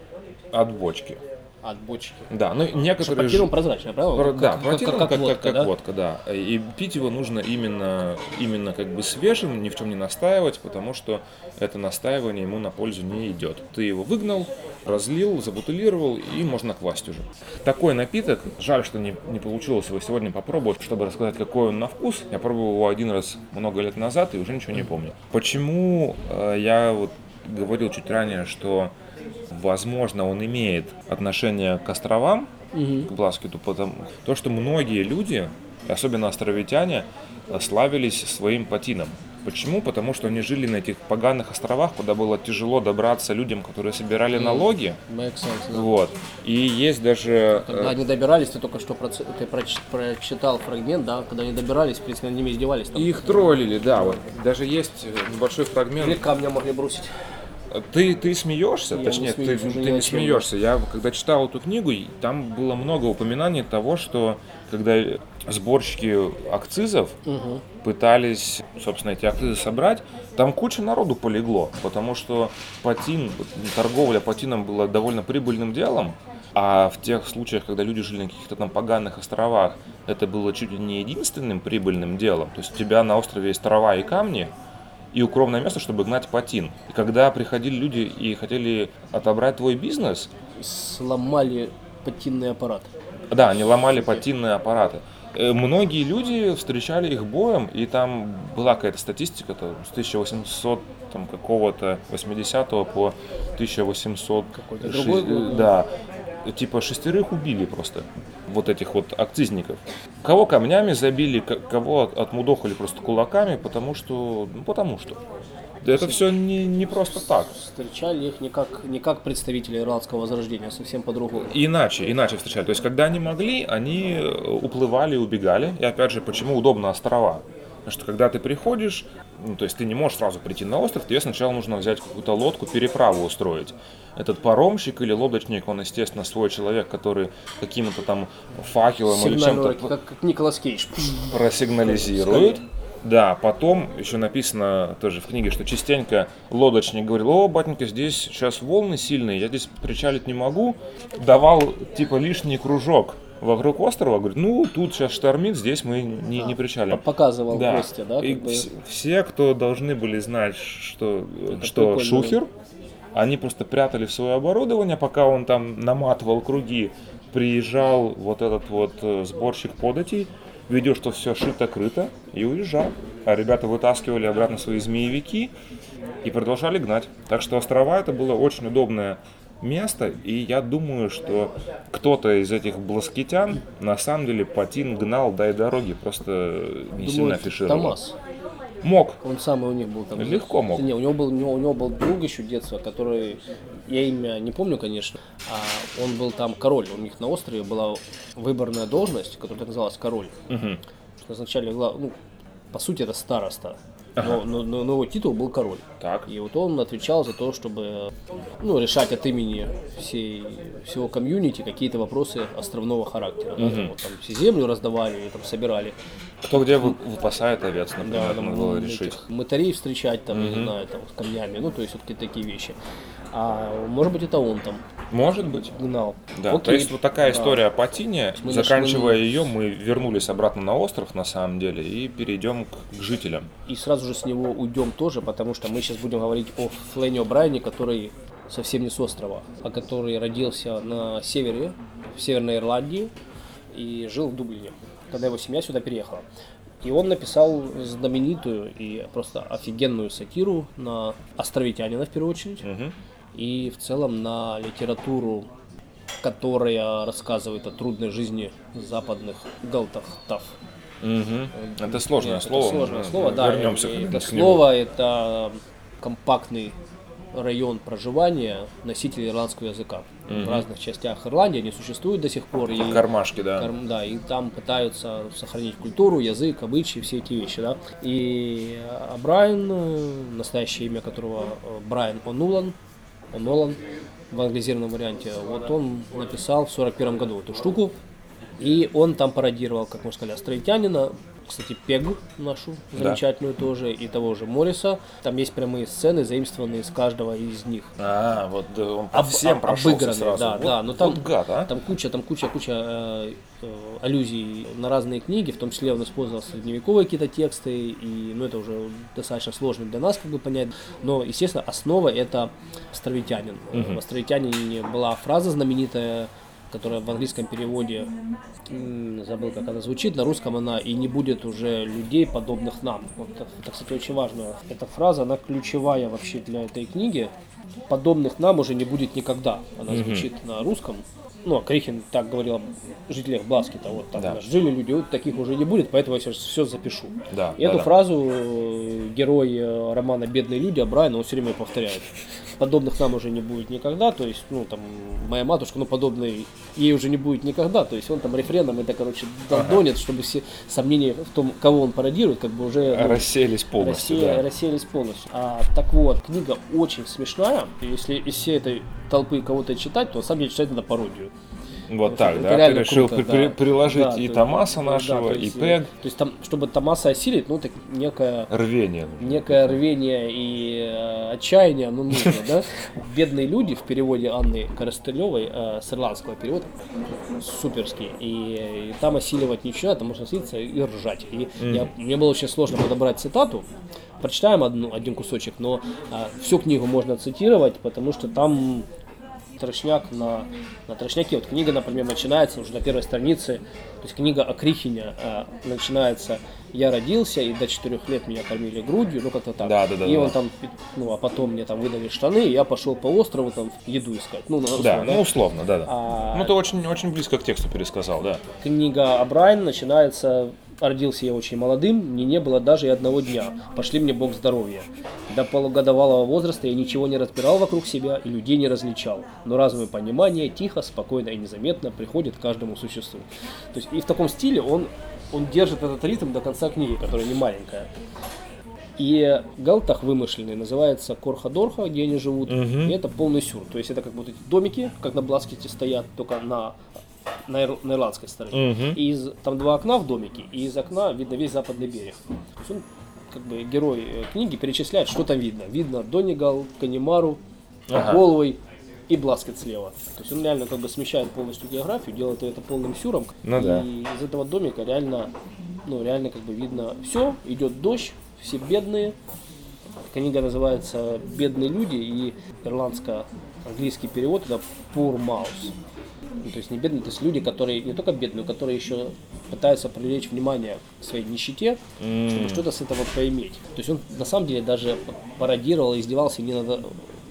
От бочки. от бочки? Да, ну некоторые... Он прозрачный, правильно? Про- да, как, как- как, как водка, как да? водка, да. И пить его нужно именно, именно как бы свежим, ни в чем не настаивать, потому что это настаивание ему на пользу не идет. Ты его выгнал, разлил, забутылировал и можно квасить уже. Такой напиток, жаль, что не, не получилось его сегодня попробовать, чтобы рассказать, какой он на вкус. Я пробовал его один раз много лет назад и уже ничего не помню. Почему э, я вот говорил чуть ранее, что возможно, он имеет отношение к островам, к Бласкету, потому то, что многие люди, особенно островитяне, славились своим патином. Почему? Потому что они жили на этих поганых островах, куда было тяжело добраться людям, которые собирали налоги. Make sense, да. Вот. И есть даже... Когда э, они добирались, ты только что проц- ты проч- прочитал фрагмент, да, когда они добирались, в принципе, над ними издевались. Там. Их троллили, да. Вот. Даже есть небольшой Или фрагмент. камня могли бросить. Ты, ты смеешься, Я точнее, не смеюсь, ты, ты не смеешься. Я когда читал эту книгу, там было много упоминаний того, что когда сборщики акцизов пытались, собственно, эти акцизы собрать, там куча народу полегло, потому что патин, торговля патином была довольно прибыльным делом, а в тех случаях, когда люди жили на каких-то там поганых островах, это было чуть ли не единственным прибыльным делом. То есть у тебя на острове есть трава и камни, и укромное место, чтобы гнать патин. И когда приходили люди и хотели отобрать твой бизнес, Сломали патинный аппарат. да, они ломали патинные аппараты. Э, Многие люди встречали их боем, и там была какая-то статистика, то с 1800 там, какого-то 80 по 1800 Какой-то другой год, да, типа шестерых убили просто вот этих вот акцизников. Кого камнями забили, кого от- отмудохали просто кулаками, потому что, ну потому что. Это все не, не просто так. Встречали их не как, не как представители ирландского возрождения, а совсем по-другому. Иначе, иначе встречали. То есть, когда они могли, они э, уплывали, убегали. И опять же, почему удобно острова? Потому что когда ты приходишь, ну, то есть ты не можешь сразу прийти на остров, тебе сначала нужно взять какую-то лодку, переправу устроить. Этот паромщик или лодочник, он, естественно, свой человек, который каким-то там факелом или чем-то как, как Николас Кейдж. просигнализирует. Да, потом еще написано тоже в книге, что частенько лодочник говорил, о, батенька, здесь сейчас волны сильные, я здесь причалить не могу. Давал типа лишний кружок вокруг острова, говорит, ну, тут сейчас штормит, здесь мы не, не причалим. Показывал Да. гостя, да? И бы. вс- все, кто должны были знать, что, что прикольно. шухер, они просто прятали в свое оборудование, пока он там наматывал круги. Приезжал вот этот вот э, сборщик податей, видел, что все шито-крыто, и уезжал. А ребята вытаскивали обратно свои змеевики и продолжали гнать. Так что острова это было очень удобное место, и я думаю, что кто-то из этих бласкетян на самом деле патин гнал дай дороги, просто не сильно Думаю, афишировал. Томас. Мог. Он самый у них был там. Легко мог. Не, у него был, у него, у него был друг еще детства, который, я имя не помню, конечно, а он был там король. У них на острове была выборная должность, которая так называлась король. Означали, гла- ну, по сути, это староста. Но, но- но- но его титул был король. Так. И вот он отвечал за то, чтобы ну, решать от имени всей, всего комьюнити какие-то вопросы островного характера. да, там, вот там все землю раздавали, там собирали. Кто где вы- выпасает овец, Да, например, там, надо было решить. этих мытарей встречать, там, я не знаю, там, с камнями, ну, то есть какие-то такие вещи. А может быть, это он там Может быть. гнал. Да, то Окей. есть вот такая Да. история о Патине. Мы Заканчивая нашли- ее, мы вернулись обратно на остров на самом деле и перейдем к, к жителям. И сразу же с него уйдем тоже, потому что мы сейчас будем говорить о Флене О'Брайене, который совсем не с острова, а который родился на севере, в Северной Ирландии и жил в Дублине, когда его семья сюда переехала. И он написал знаменитую и просто офигенную сатиру на островитянина в первую очередь, Мгм. и в целом на литературу, которая рассказывает о трудной жизни западных галтахтав. Мгм. Это сложное Нет, слово. Это сложное Мы слово, да. Вернемся и- Это слово это компактный район проживания носителей ирландского языка. В разных частях Ирландии они существуют до сих пор. И, Кармашки, да. Карм- да, и там пытаются сохранить культуру, язык, обычаи, все эти вещи, да. И э, Брайан, э, настоящее имя которого э, Брайан О'Нулан, О'Нолан в англизированном варианте, вот он написал в 41 году эту штуку, и он там пародировал, как мы сказали, островитянина, кстати, Пегу нашу, замечательную тоже, и того же Морриса. Там есть прямые сцены, заимствованные из каждого из них. А, вот да, он по Об- всем прошелся сразу. да, вот, да, но там- вот гад, а? Там куча, там куча, куча э, э, аллюзий на разные книги, в том числе он использовал средневековые какие-то тексты, и ну, это уже достаточно сложно для нас как бы понять. Но, естественно, основа это островитянин. В островитянине была фраза знаменитая которая в английском переводе, забыл, как она звучит, на русском она «и не будет уже людей, подобных нам». Вот это, кстати, очень важно. Эта фраза, она ключевая вообще для этой книги. «Подобных нам уже не будет никогда». Она звучит mm-hmm. на русском ну, Крихин так говорил о жителях Бласкита, вот там да. жили люди, вот таких уже не будет, поэтому я сейчас все запишу. Да, и да, эту да. фразу э, герой э, романа «Бедные люди» Брайан, он все время повторяет. Подобных нам уже не будет никогда, то есть, ну, там, моя матушка, ну, подобной ей уже не будет никогда, то есть он там рефреном это, короче, долдонит, ага. чтобы все сомнения в том, кого он пародирует, как бы уже... Ну, рассеялись полностью, рассея, да. Рассеялись полностью. А, так вот, книга очень смешная, если из всей этой толпы кого-то читать, то на самом деле читать надо пародию. Вот так, да? Ты решил круто, при, да. приложить да, и Томаса нашего, да, и Пег. То есть там, чтобы Томаса осилить, ну, так некое... Рвение. Некое рвение и э, отчаяние, ну, нужно, да? Бедные люди в переводе Анны Коростылевой э, с ирландского перевода суперский. И, и там осиливать ничего, там можно сидеться и ржать. И mm. я, мне было очень сложно подобрать цитату, прочитаем одну, один кусочек, но а, всю книгу можно цитировать, потому что там трошняк на, на трошняке. Вот книга, например, начинается уже на первой странице, то есть книга о Крихине а, начинается «Я родился, и до четырех лет меня кормили грудью», ну как-то так. Да, да, да. И да, он там, ну а потом мне там выдали штаны, и я пошел по острову там еду искать. Ну, на, да, да, ну условно, да, да. А, ну ты очень, очень близко к тексту пересказал, да. Книга о Брайан начинается Родился я очень молодым, мне не было даже и одного дня. Пошли мне Бог здоровья. До полугодовалого возраста я ничего не разбирал вокруг себя и людей не различал. Но разум и понимание тихо, спокойно и незаметно приходит к каждому существу. То есть и в таком стиле он, он держит этот ритм до конца книги, которая не маленькая. И Галтах вымышленный называется Корха-Дорха, где они живут. Угу. И это полный сюр. То есть это как вот эти домики, как на Бласкете стоят, только на на, ир, на ирландской стороне. Угу. И из, там два окна в домике, и из окна видно весь западный берег. То есть он, как бы герой э, книги перечисляет, что там видно. Видно Донигал, Канимару, ага. И Бласкет слева. То есть он реально как бы смещает полностью географию, делает это полным сюром. Ну, и да. из этого домика реально, ну реально как бы видно все, идет дождь, все бедные. Книга называется «Бедные люди» и ирландско-английский перевод это «Poor Mouse». Ну, то есть не бедные, то есть люди, которые не только бедные, но которые еще пытаются привлечь внимание к своей нищете, mm. чтобы что-то с этого поиметь. То есть он на самом деле даже пародировал и издевался не над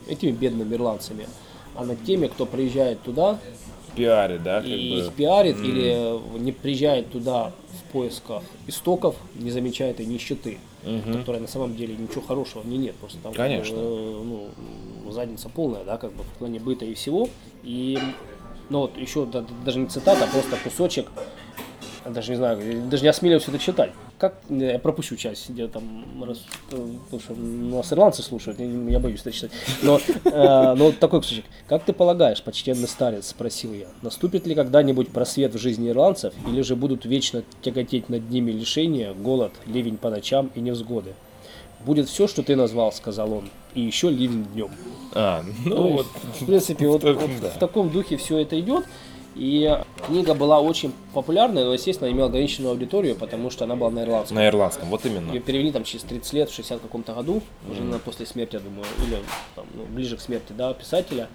этими бедными ирландцами, а над теми, кто приезжает туда, пиарит, да, как и бы. пиарит mm. или не приезжает туда в поисках истоков, не замечает и нищеты, mm-hmm. которая на самом деле ничего хорошего в ней нет, просто там Конечно. Как бы, э, ну, задница полная, да, как бы в плане быта и всего. И ну вот еще даже не цитата, а просто кусочек, даже не знаю, даже не осмеливаюсь это читать. Как, я пропущу часть, где там, раз, потому что ну, нас ирландцы слушают, я, боюсь это читать. Но, э, но вот такой кусочек. Как ты полагаешь, почтенный старец, спросил я, наступит ли когда-нибудь просвет в жизни ирландцев, или же будут вечно тяготеть над ними лишения, голод, ливень по ночам и невзгоды? Будет все, что ты назвал, сказал он, и еще ливень днем. А, ну, ну вот. В принципе, вот, вот да. в таком духе все это идет. И книга была очень популярная, но, естественно, имела ограниченную аудиторию, потому что она была на ирландском. На ирландском, вот именно. Ее перевели там через 30 лет, в 60 каком-то году, mm. уже на, после смерти, я думаю, или там, ну, ближе к смерти, да, писателя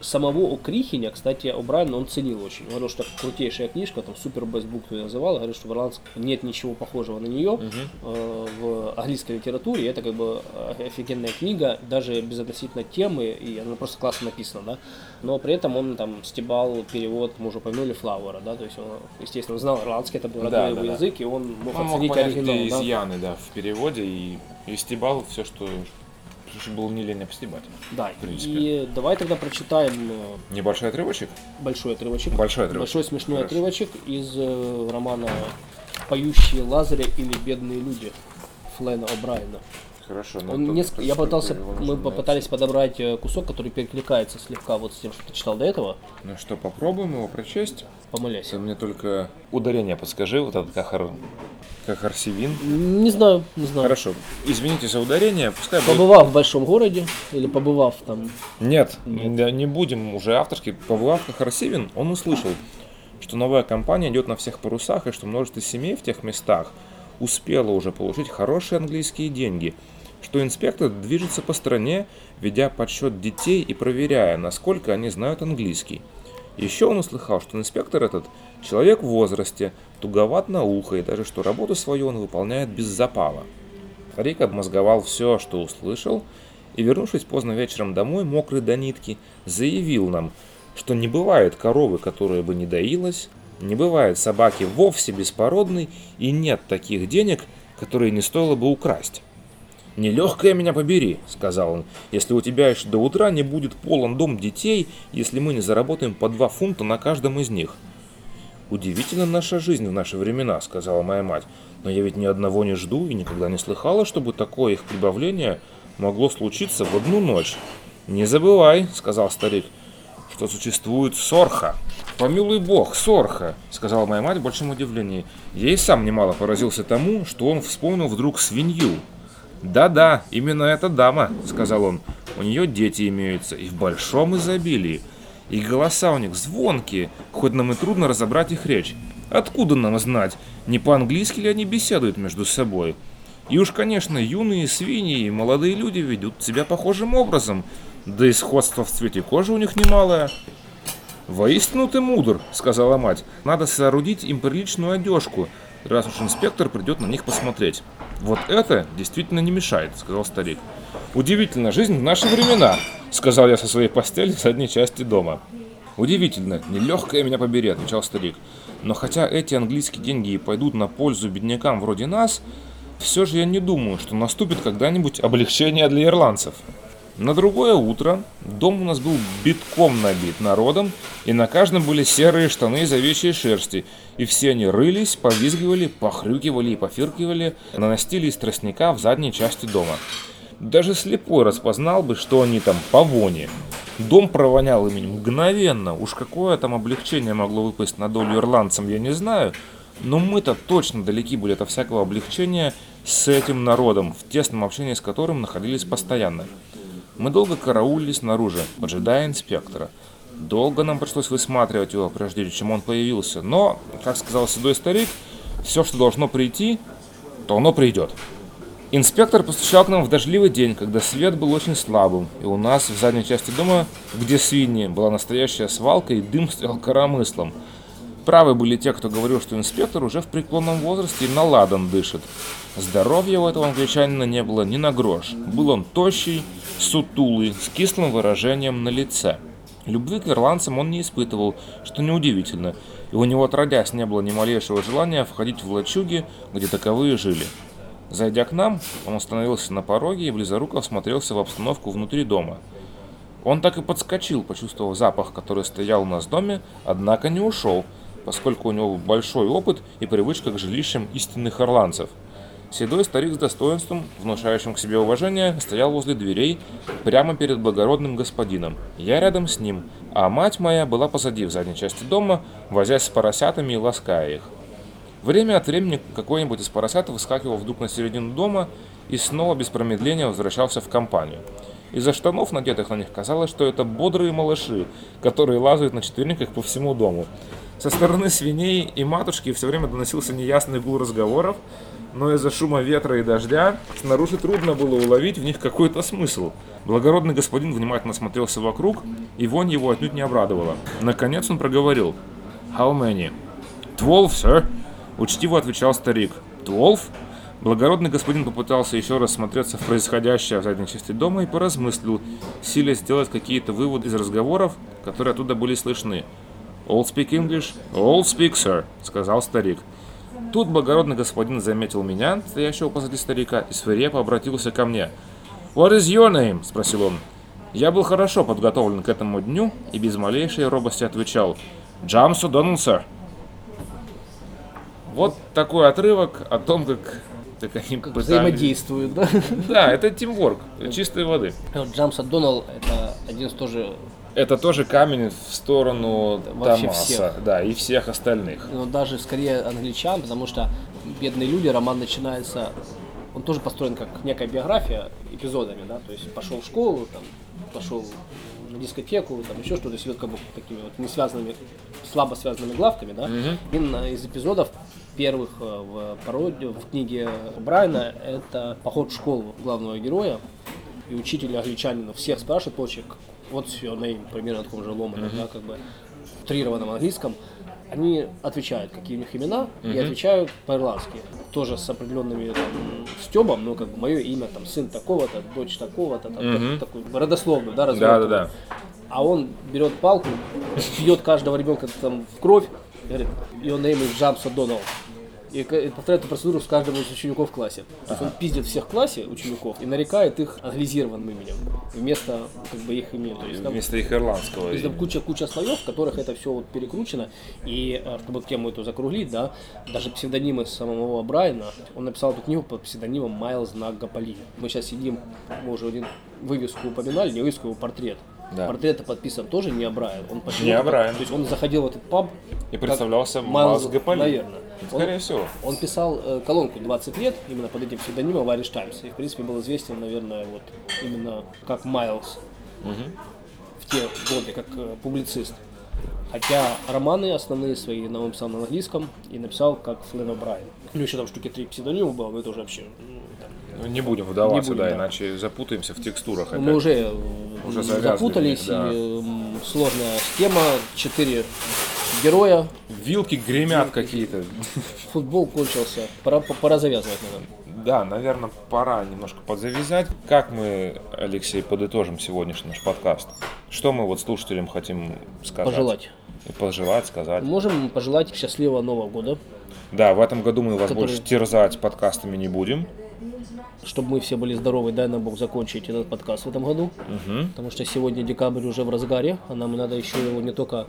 самого Окрихиня, кстати, О'Брайен он ценил очень. Он говорил, что крутейшая книжка, там супер бестбук ее называл, говорит, что в ирландском нет ничего похожего на нее uh э, в английской литературе. Это как бы офигенная книга, даже без относительно темы, и она просто классно написана, да. Но при этом он там стебал перевод, мы уже упомянули, Флауэра, да, то есть он, естественно, знал ирландский, это был родной да, его да, язык, и он мог он оценить мог оригинал. изъяны, да, в переводе, и, и стебал все, что Слушай, был не лень обстебать. Да, и давай тогда прочитаем... Э, Небольшой отрывочек? Большой отрывочек. Большой отрывочек. Большой смешной Хорошо. отрывочек из э, романа «Поющие Лазаря» или «Бедные люди» Флена О'Брайена. Хорошо. Он несколько, я пытался, мы попытались подобрать э, кусок, который перекликается слегка вот с тем, что ты читал до этого. Ну что, попробуем его прочесть? Помоляйся. Ты мне только ударение подскажи, вот этот Кахар, Кахарсивин. Не знаю, не знаю. Хорошо. Извините за ударение, пускай Побывав будет... в большом городе или побывав там? Нет, Нет. не будем уже авторский. Побывав в Кахарсивин, он услышал, что новая компания идет на всех парусах и что множество семей в тех местах успело уже получить хорошие английские деньги – что инспектор движется по стране, ведя подсчет детей и проверяя, насколько они знают английский. Еще он услыхал, что инспектор этот человек в возрасте, туговат на ухо, и даже что работу свою он выполняет без запала. Старик обмозговал все, что услышал, и, вернувшись поздно вечером домой, мокрый до нитки, заявил нам, что не бывает коровы, которая бы не доилась, не бывает собаки вовсе беспородной, и нет таких денег, которые не стоило бы украсть. «Нелегкая меня побери», — сказал он, — «если у тебя еще до утра не будет полон дом детей, если мы не заработаем по два фунта на каждом из них». «Удивительна наша жизнь в наши времена», — сказала моя мать, «но я ведь ни одного не жду и никогда не слыхала, чтобы такое их прибавление могло случиться в одну ночь». «Не забывай», — сказал старик, — «что существует сорха». «Помилуй бог, сорха», — сказала моя мать в большом удивлении. Я и сам немало поразился тому, что он вспомнил вдруг свинью. «Да-да, именно эта дама», — сказал он. «У нее дети имеются, и в большом изобилии. И голоса у них звонкие, хоть нам и трудно разобрать их речь. Откуда нам знать, не по-английски ли они беседуют между собой?» И уж, конечно, юные свиньи и молодые люди ведут себя похожим образом, да и сходство в цвете кожи у них немалое. «Воистину ты мудр», — сказала мать. «Надо соорудить им приличную одежку, раз уж инспектор придет на них посмотреть». «Вот это действительно не мешает», — сказал старик. «Удивительно, жизнь в наши времена», — сказал я со своей постели в задней части дома. «Удивительно, нелегкая меня побери», — отвечал старик. «Но хотя эти английские деньги и пойдут на пользу беднякам вроде нас, все же я не думаю, что наступит когда-нибудь облегчение для ирландцев». На другое утро дом у нас был битком набит народом, и на каждом были серые штаны из овечьей шерсти, и все они рылись, повизгивали, похрюкивали и пофиркивали на настиле из тростника в задней части дома. Даже слепой распознал бы, что они там по воне. Дом провонял ими мгновенно, уж какое там облегчение могло выпасть на долю ирландцам, я не знаю, но мы-то точно далеки были от всякого облегчения с этим народом, в тесном общении с которым находились постоянно. Мы долго караулили снаружи, поджидая инспектора. Долго нам пришлось высматривать его, прежде чем он появился. Но, как сказал седой старик, все, что должно прийти, то оно придет. Инспектор постучал к нам в дождливый день, когда свет был очень слабым, и у нас в задней части дома, где свиньи, была настоящая свалка, и дым стоял коромыслом. Правы были те, кто говорил, что инспектор уже в преклонном возрасте и наладан дышит. Здоровья у этого англичанина не было ни на грош. Был он тощий, сутулый, с кислым выражением на лице. Любви к ирландцам он не испытывал, что неудивительно, и у него отродясь не было ни малейшего желания входить в лачуги, где таковые жили. Зайдя к нам, он остановился на пороге и близоруко всмотрелся в обстановку внутри дома. Он так и подскочил, почувствовав запах, который стоял у нас в доме, однако не ушел, поскольку у него большой опыт и привычка к жилищам истинных ирландцев – Седой старик с достоинством, внушающим к себе уважение, стоял возле дверей, прямо перед благородным господином. Я рядом с ним, а мать моя была позади, в задней части дома, возясь с поросятами и лаская их. Время от времени какой-нибудь из поросят выскакивал вдруг на середину дома и снова без промедления возвращался в компанию. Из-за штанов, надетых на них, казалось, что это бодрые малыши, которые лазают на четвереньках по всему дому. Со стороны свиней и матушки все время доносился неясный гул разговоров, но из-за шума ветра и дождя снаружи трудно было уловить в них какой-то смысл. Благородный господин внимательно смотрелся вокруг, и вонь его отнюдь не обрадовала. Наконец он проговорил. «How many?» «Twelve, sir», — учтиво отвечал старик. «Twelve?» Благородный господин попытался еще раз смотреться в происходящее в задней части дома и поразмыслил, силя сделать какие-то выводы из разговоров, которые оттуда были слышны. «All speak English?» «All speak, sir», — сказал старик. Тут благородный господин заметил меня, стоящего позади старика, и свирепо обратился ко мне. «What is your name?» – спросил он. Я был хорошо подготовлен к этому дню и без малейшей робости отвечал «Джамсу Дональд, сэр». Вот такой отрывок о том, как как они как пытались... взаимодействуют, да? Да, это тимворк, чистой воды. Джамса Доналд это один из тоже это тоже камень в сторону Вообще Томаса, всех. да, и всех остальных. Но даже скорее англичан, потому что бедные люди, роман начинается, он тоже построен как некая биография эпизодами, да, то есть пошел в школу, там, пошел на дискотеку, там еще что-то, идет как бы такими вот не связанными, слабо связанными главками, да. Угу. И из эпизодов первых э, в пародии, в книге Брайана, это поход в школу главного героя, и учитель англичанина всех спрашивает, почек, вот все, на примерно таком же ломане, uh-huh. да, как бы. утрированном английском, они отвечают, какие у них имена, и отвечают по-ирландски. Тоже с определенными там, стебом, ну, как бы мое имя, там, сын такого-то, дочь такого-то, там, Мгм. такой родословную, да, Да, да, да. А он берет палку, бьет каждого ребенка там в кровь, говорит, your name is Джамс О'Доннелл. И и повторяет эту процедуру с каждым из учеников в классе. То есть он пиздит всех в классе учеников и нарекает их англизированным именем вместо как бы их имен. То есть там, Вместо их ирландского. то есть там имени. куча, куча слоев, в которых это все вот перекручено. И э, чтобы тему эту закруглить, да, даже псевдонимы самого Брайана, он написал эту книгу под псевдонимом Майлз Наггаполи. Мы сейчас сидим, мы уже один вывеску упоминали, не вывеску, его портрет. Да. Портрет подписан тоже не Брайан. Он Не Брайан. То есть он заходил в этот паб И представлялся Майлз Майлз Гаполи. Наверное. Скорее он, всего. он писал э, колонку 20 лет именно под этим псевдонимом в Irish Times. И, в принципе, был известен, наверное, вот именно как Майлз в те годы, как э, публицист. Хотя романы основные свои он написал на английском и написал как Флэн О'Брайен. Ну, еще там штуки три псевдонима было, но это уже вообще... ну, там, Ну, Не будем вдаваться, Не будем, да, да. иначе запутаемся в текстурах. Опять. мы уже, э, Уже запутались, да. и, м, сложная тема, четыре героя, Вилки гремят какие-то. футбол кончился, пора, пора завязывать, наверное. Да, наверное, пора немножко подзавязать. Как мы, Алексей, подытожим сегодняшний наш подкаст? Что мы вот слушателям хотим сказать? Пожелать. Пожелать, сказать. Можем пожелать счастливого Нового года, Да, в этом году мы вас Который- больше терзать подкастами не будем. Чтобы мы все были здоровы, дай нам Бог закончить этот подкаст в этом году. Потому что сегодня декабрь уже в разгаре, а нам надо еще его не только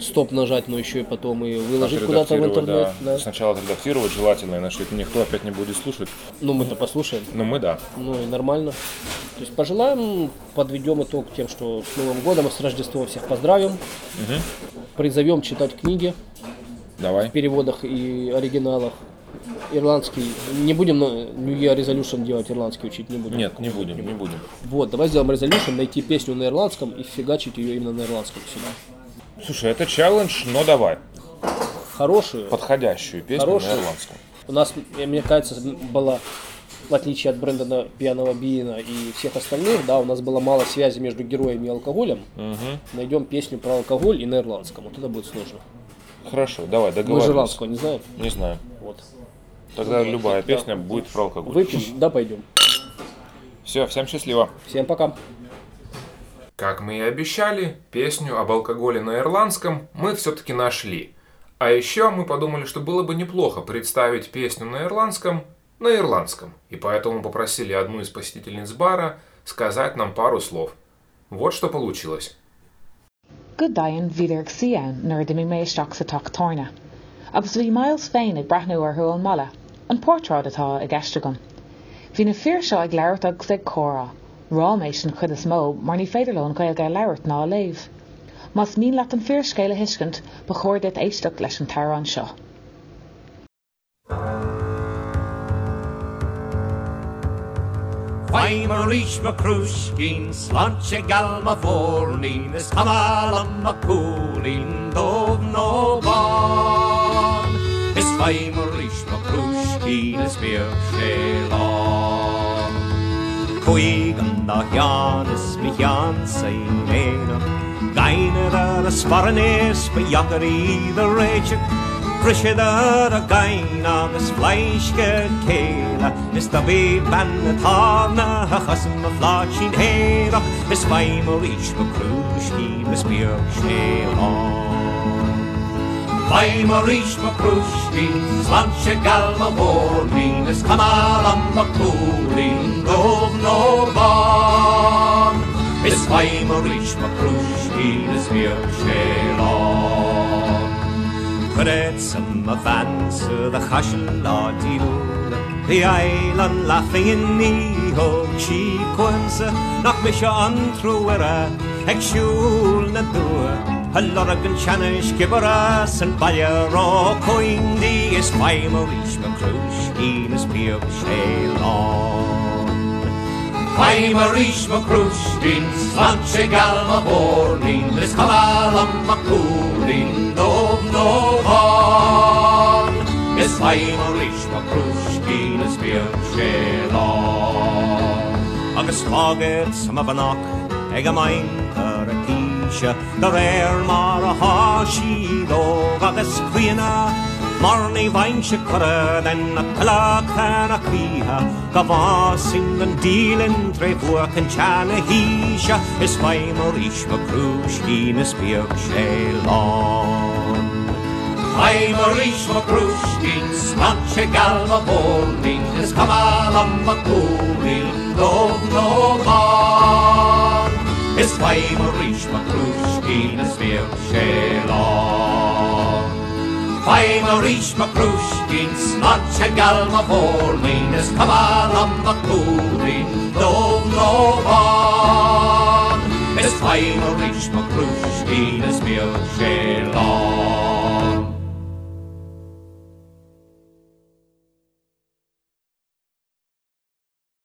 стоп нажать, но еще и потом и выложить куда-то в интернет. да. да. Сначала отредактировать желательно, иначе это никто опять не будет слушать. Ну, мы-то послушаем. Но мы да. Ну и нормально. То есть пожелаем, подведем итог тем, что с Новым годом и с Рождеством всех поздравим. Призовем читать книги Давай. в переводах и оригиналах. Ирландский. Не будем но New Year Resolution делать, ирландский учить не будем. Нет, не будем, не будем. Вот, давай сделаем Resolution, найти песню на ирландском и фигачить ее именно на ирландском сюда. Слушай, это челлендж, но давай. Хорошую. Подходящую песню Хорошую. на ирландском. У нас, э, мне кажется, была, в отличие от Брэндона Пьяного Биена и всех остальных, да, у нас было мало связи между героями и алкоголем. Найдем песню про алкоголь и на ирландском. Вот это будет сложно. Хорошо, давай, Мы же ирландского не знаем. Не знаю. Вот. Тогда любая песня будет про алкоголь. Выпьем, да, пойдем. Все, всем счастливо. Всем пока. Как мы и обещали, песню об алкоголе на ирландском мы все-таки нашли. А еще мы подумали, что было бы неплохо представить песню на ирландском на ирландском. И поэтому попросили одну из посетительниц бара сказать нам пару слов. Вот что получилось. Godain bhíidir sian mí méisteach sa tucht tána. Agus bhí miles féin ag brathnú ar thuil mala, an portrád atá ag eistegan. Bhí na fear seo ag leirt agus ag chora, rá mééis an chud is mó mar ní féidirlón go ag leirt ná léh. Mas ní leat an fear scéile hiiscint ba chóir dit éisteach leis an tarrán seo. Faim a ríis ma cruúscín sláse gal ma fórlín is chamal am ma coolín dómh nóán. Is faim a ríis ma Spielspiel an. Koigen da the mich an sein Ene, Geine da das Farnes bejacker i the Rätschek, Frische da da Gein agus Fleisch gekehle, Is da be banne a hachassen ma Flatschin heerach, Is weimer ich ma Kruschki, mis Bierschel an. Weimarish Makrushki, Slanche Galma Mornin, Es Kamalam Makulin, Dov Norban. Es Weimarish Makrushki, Es Mirsheron. Kretzen ma vanse, the Chashen Ladilula, the island laughing in Niho, Chi Quenza, Nach Misha Antruera, Ek Shul Nadua, Höllorgen tjänenske barasen bajer och koing die is feimer ich me krus ines bier bschelan. Feimer ich me krus din slanche galma bornin lis kavalam makurin dom novan. Is feimer ich me krus ines bier bschelan. Agus faget sama banak ega meinte The rare mar a hashi log a vesquina Marni vain se cura den a clac an a cuiha Ga vas in den dílin tre vuac an chana hisha Is fai mor ish ma crúsh hín is biog se lán Fai mor ish ma crúsh hín slant se gal ma bólin am no Jest fajmorisch makrusch in es Virschelon. Fajmorisch makrusch in snatche galma vorlin, es kavalam makurin dom novan. Es fajmorisch makrusch in es Virschelon.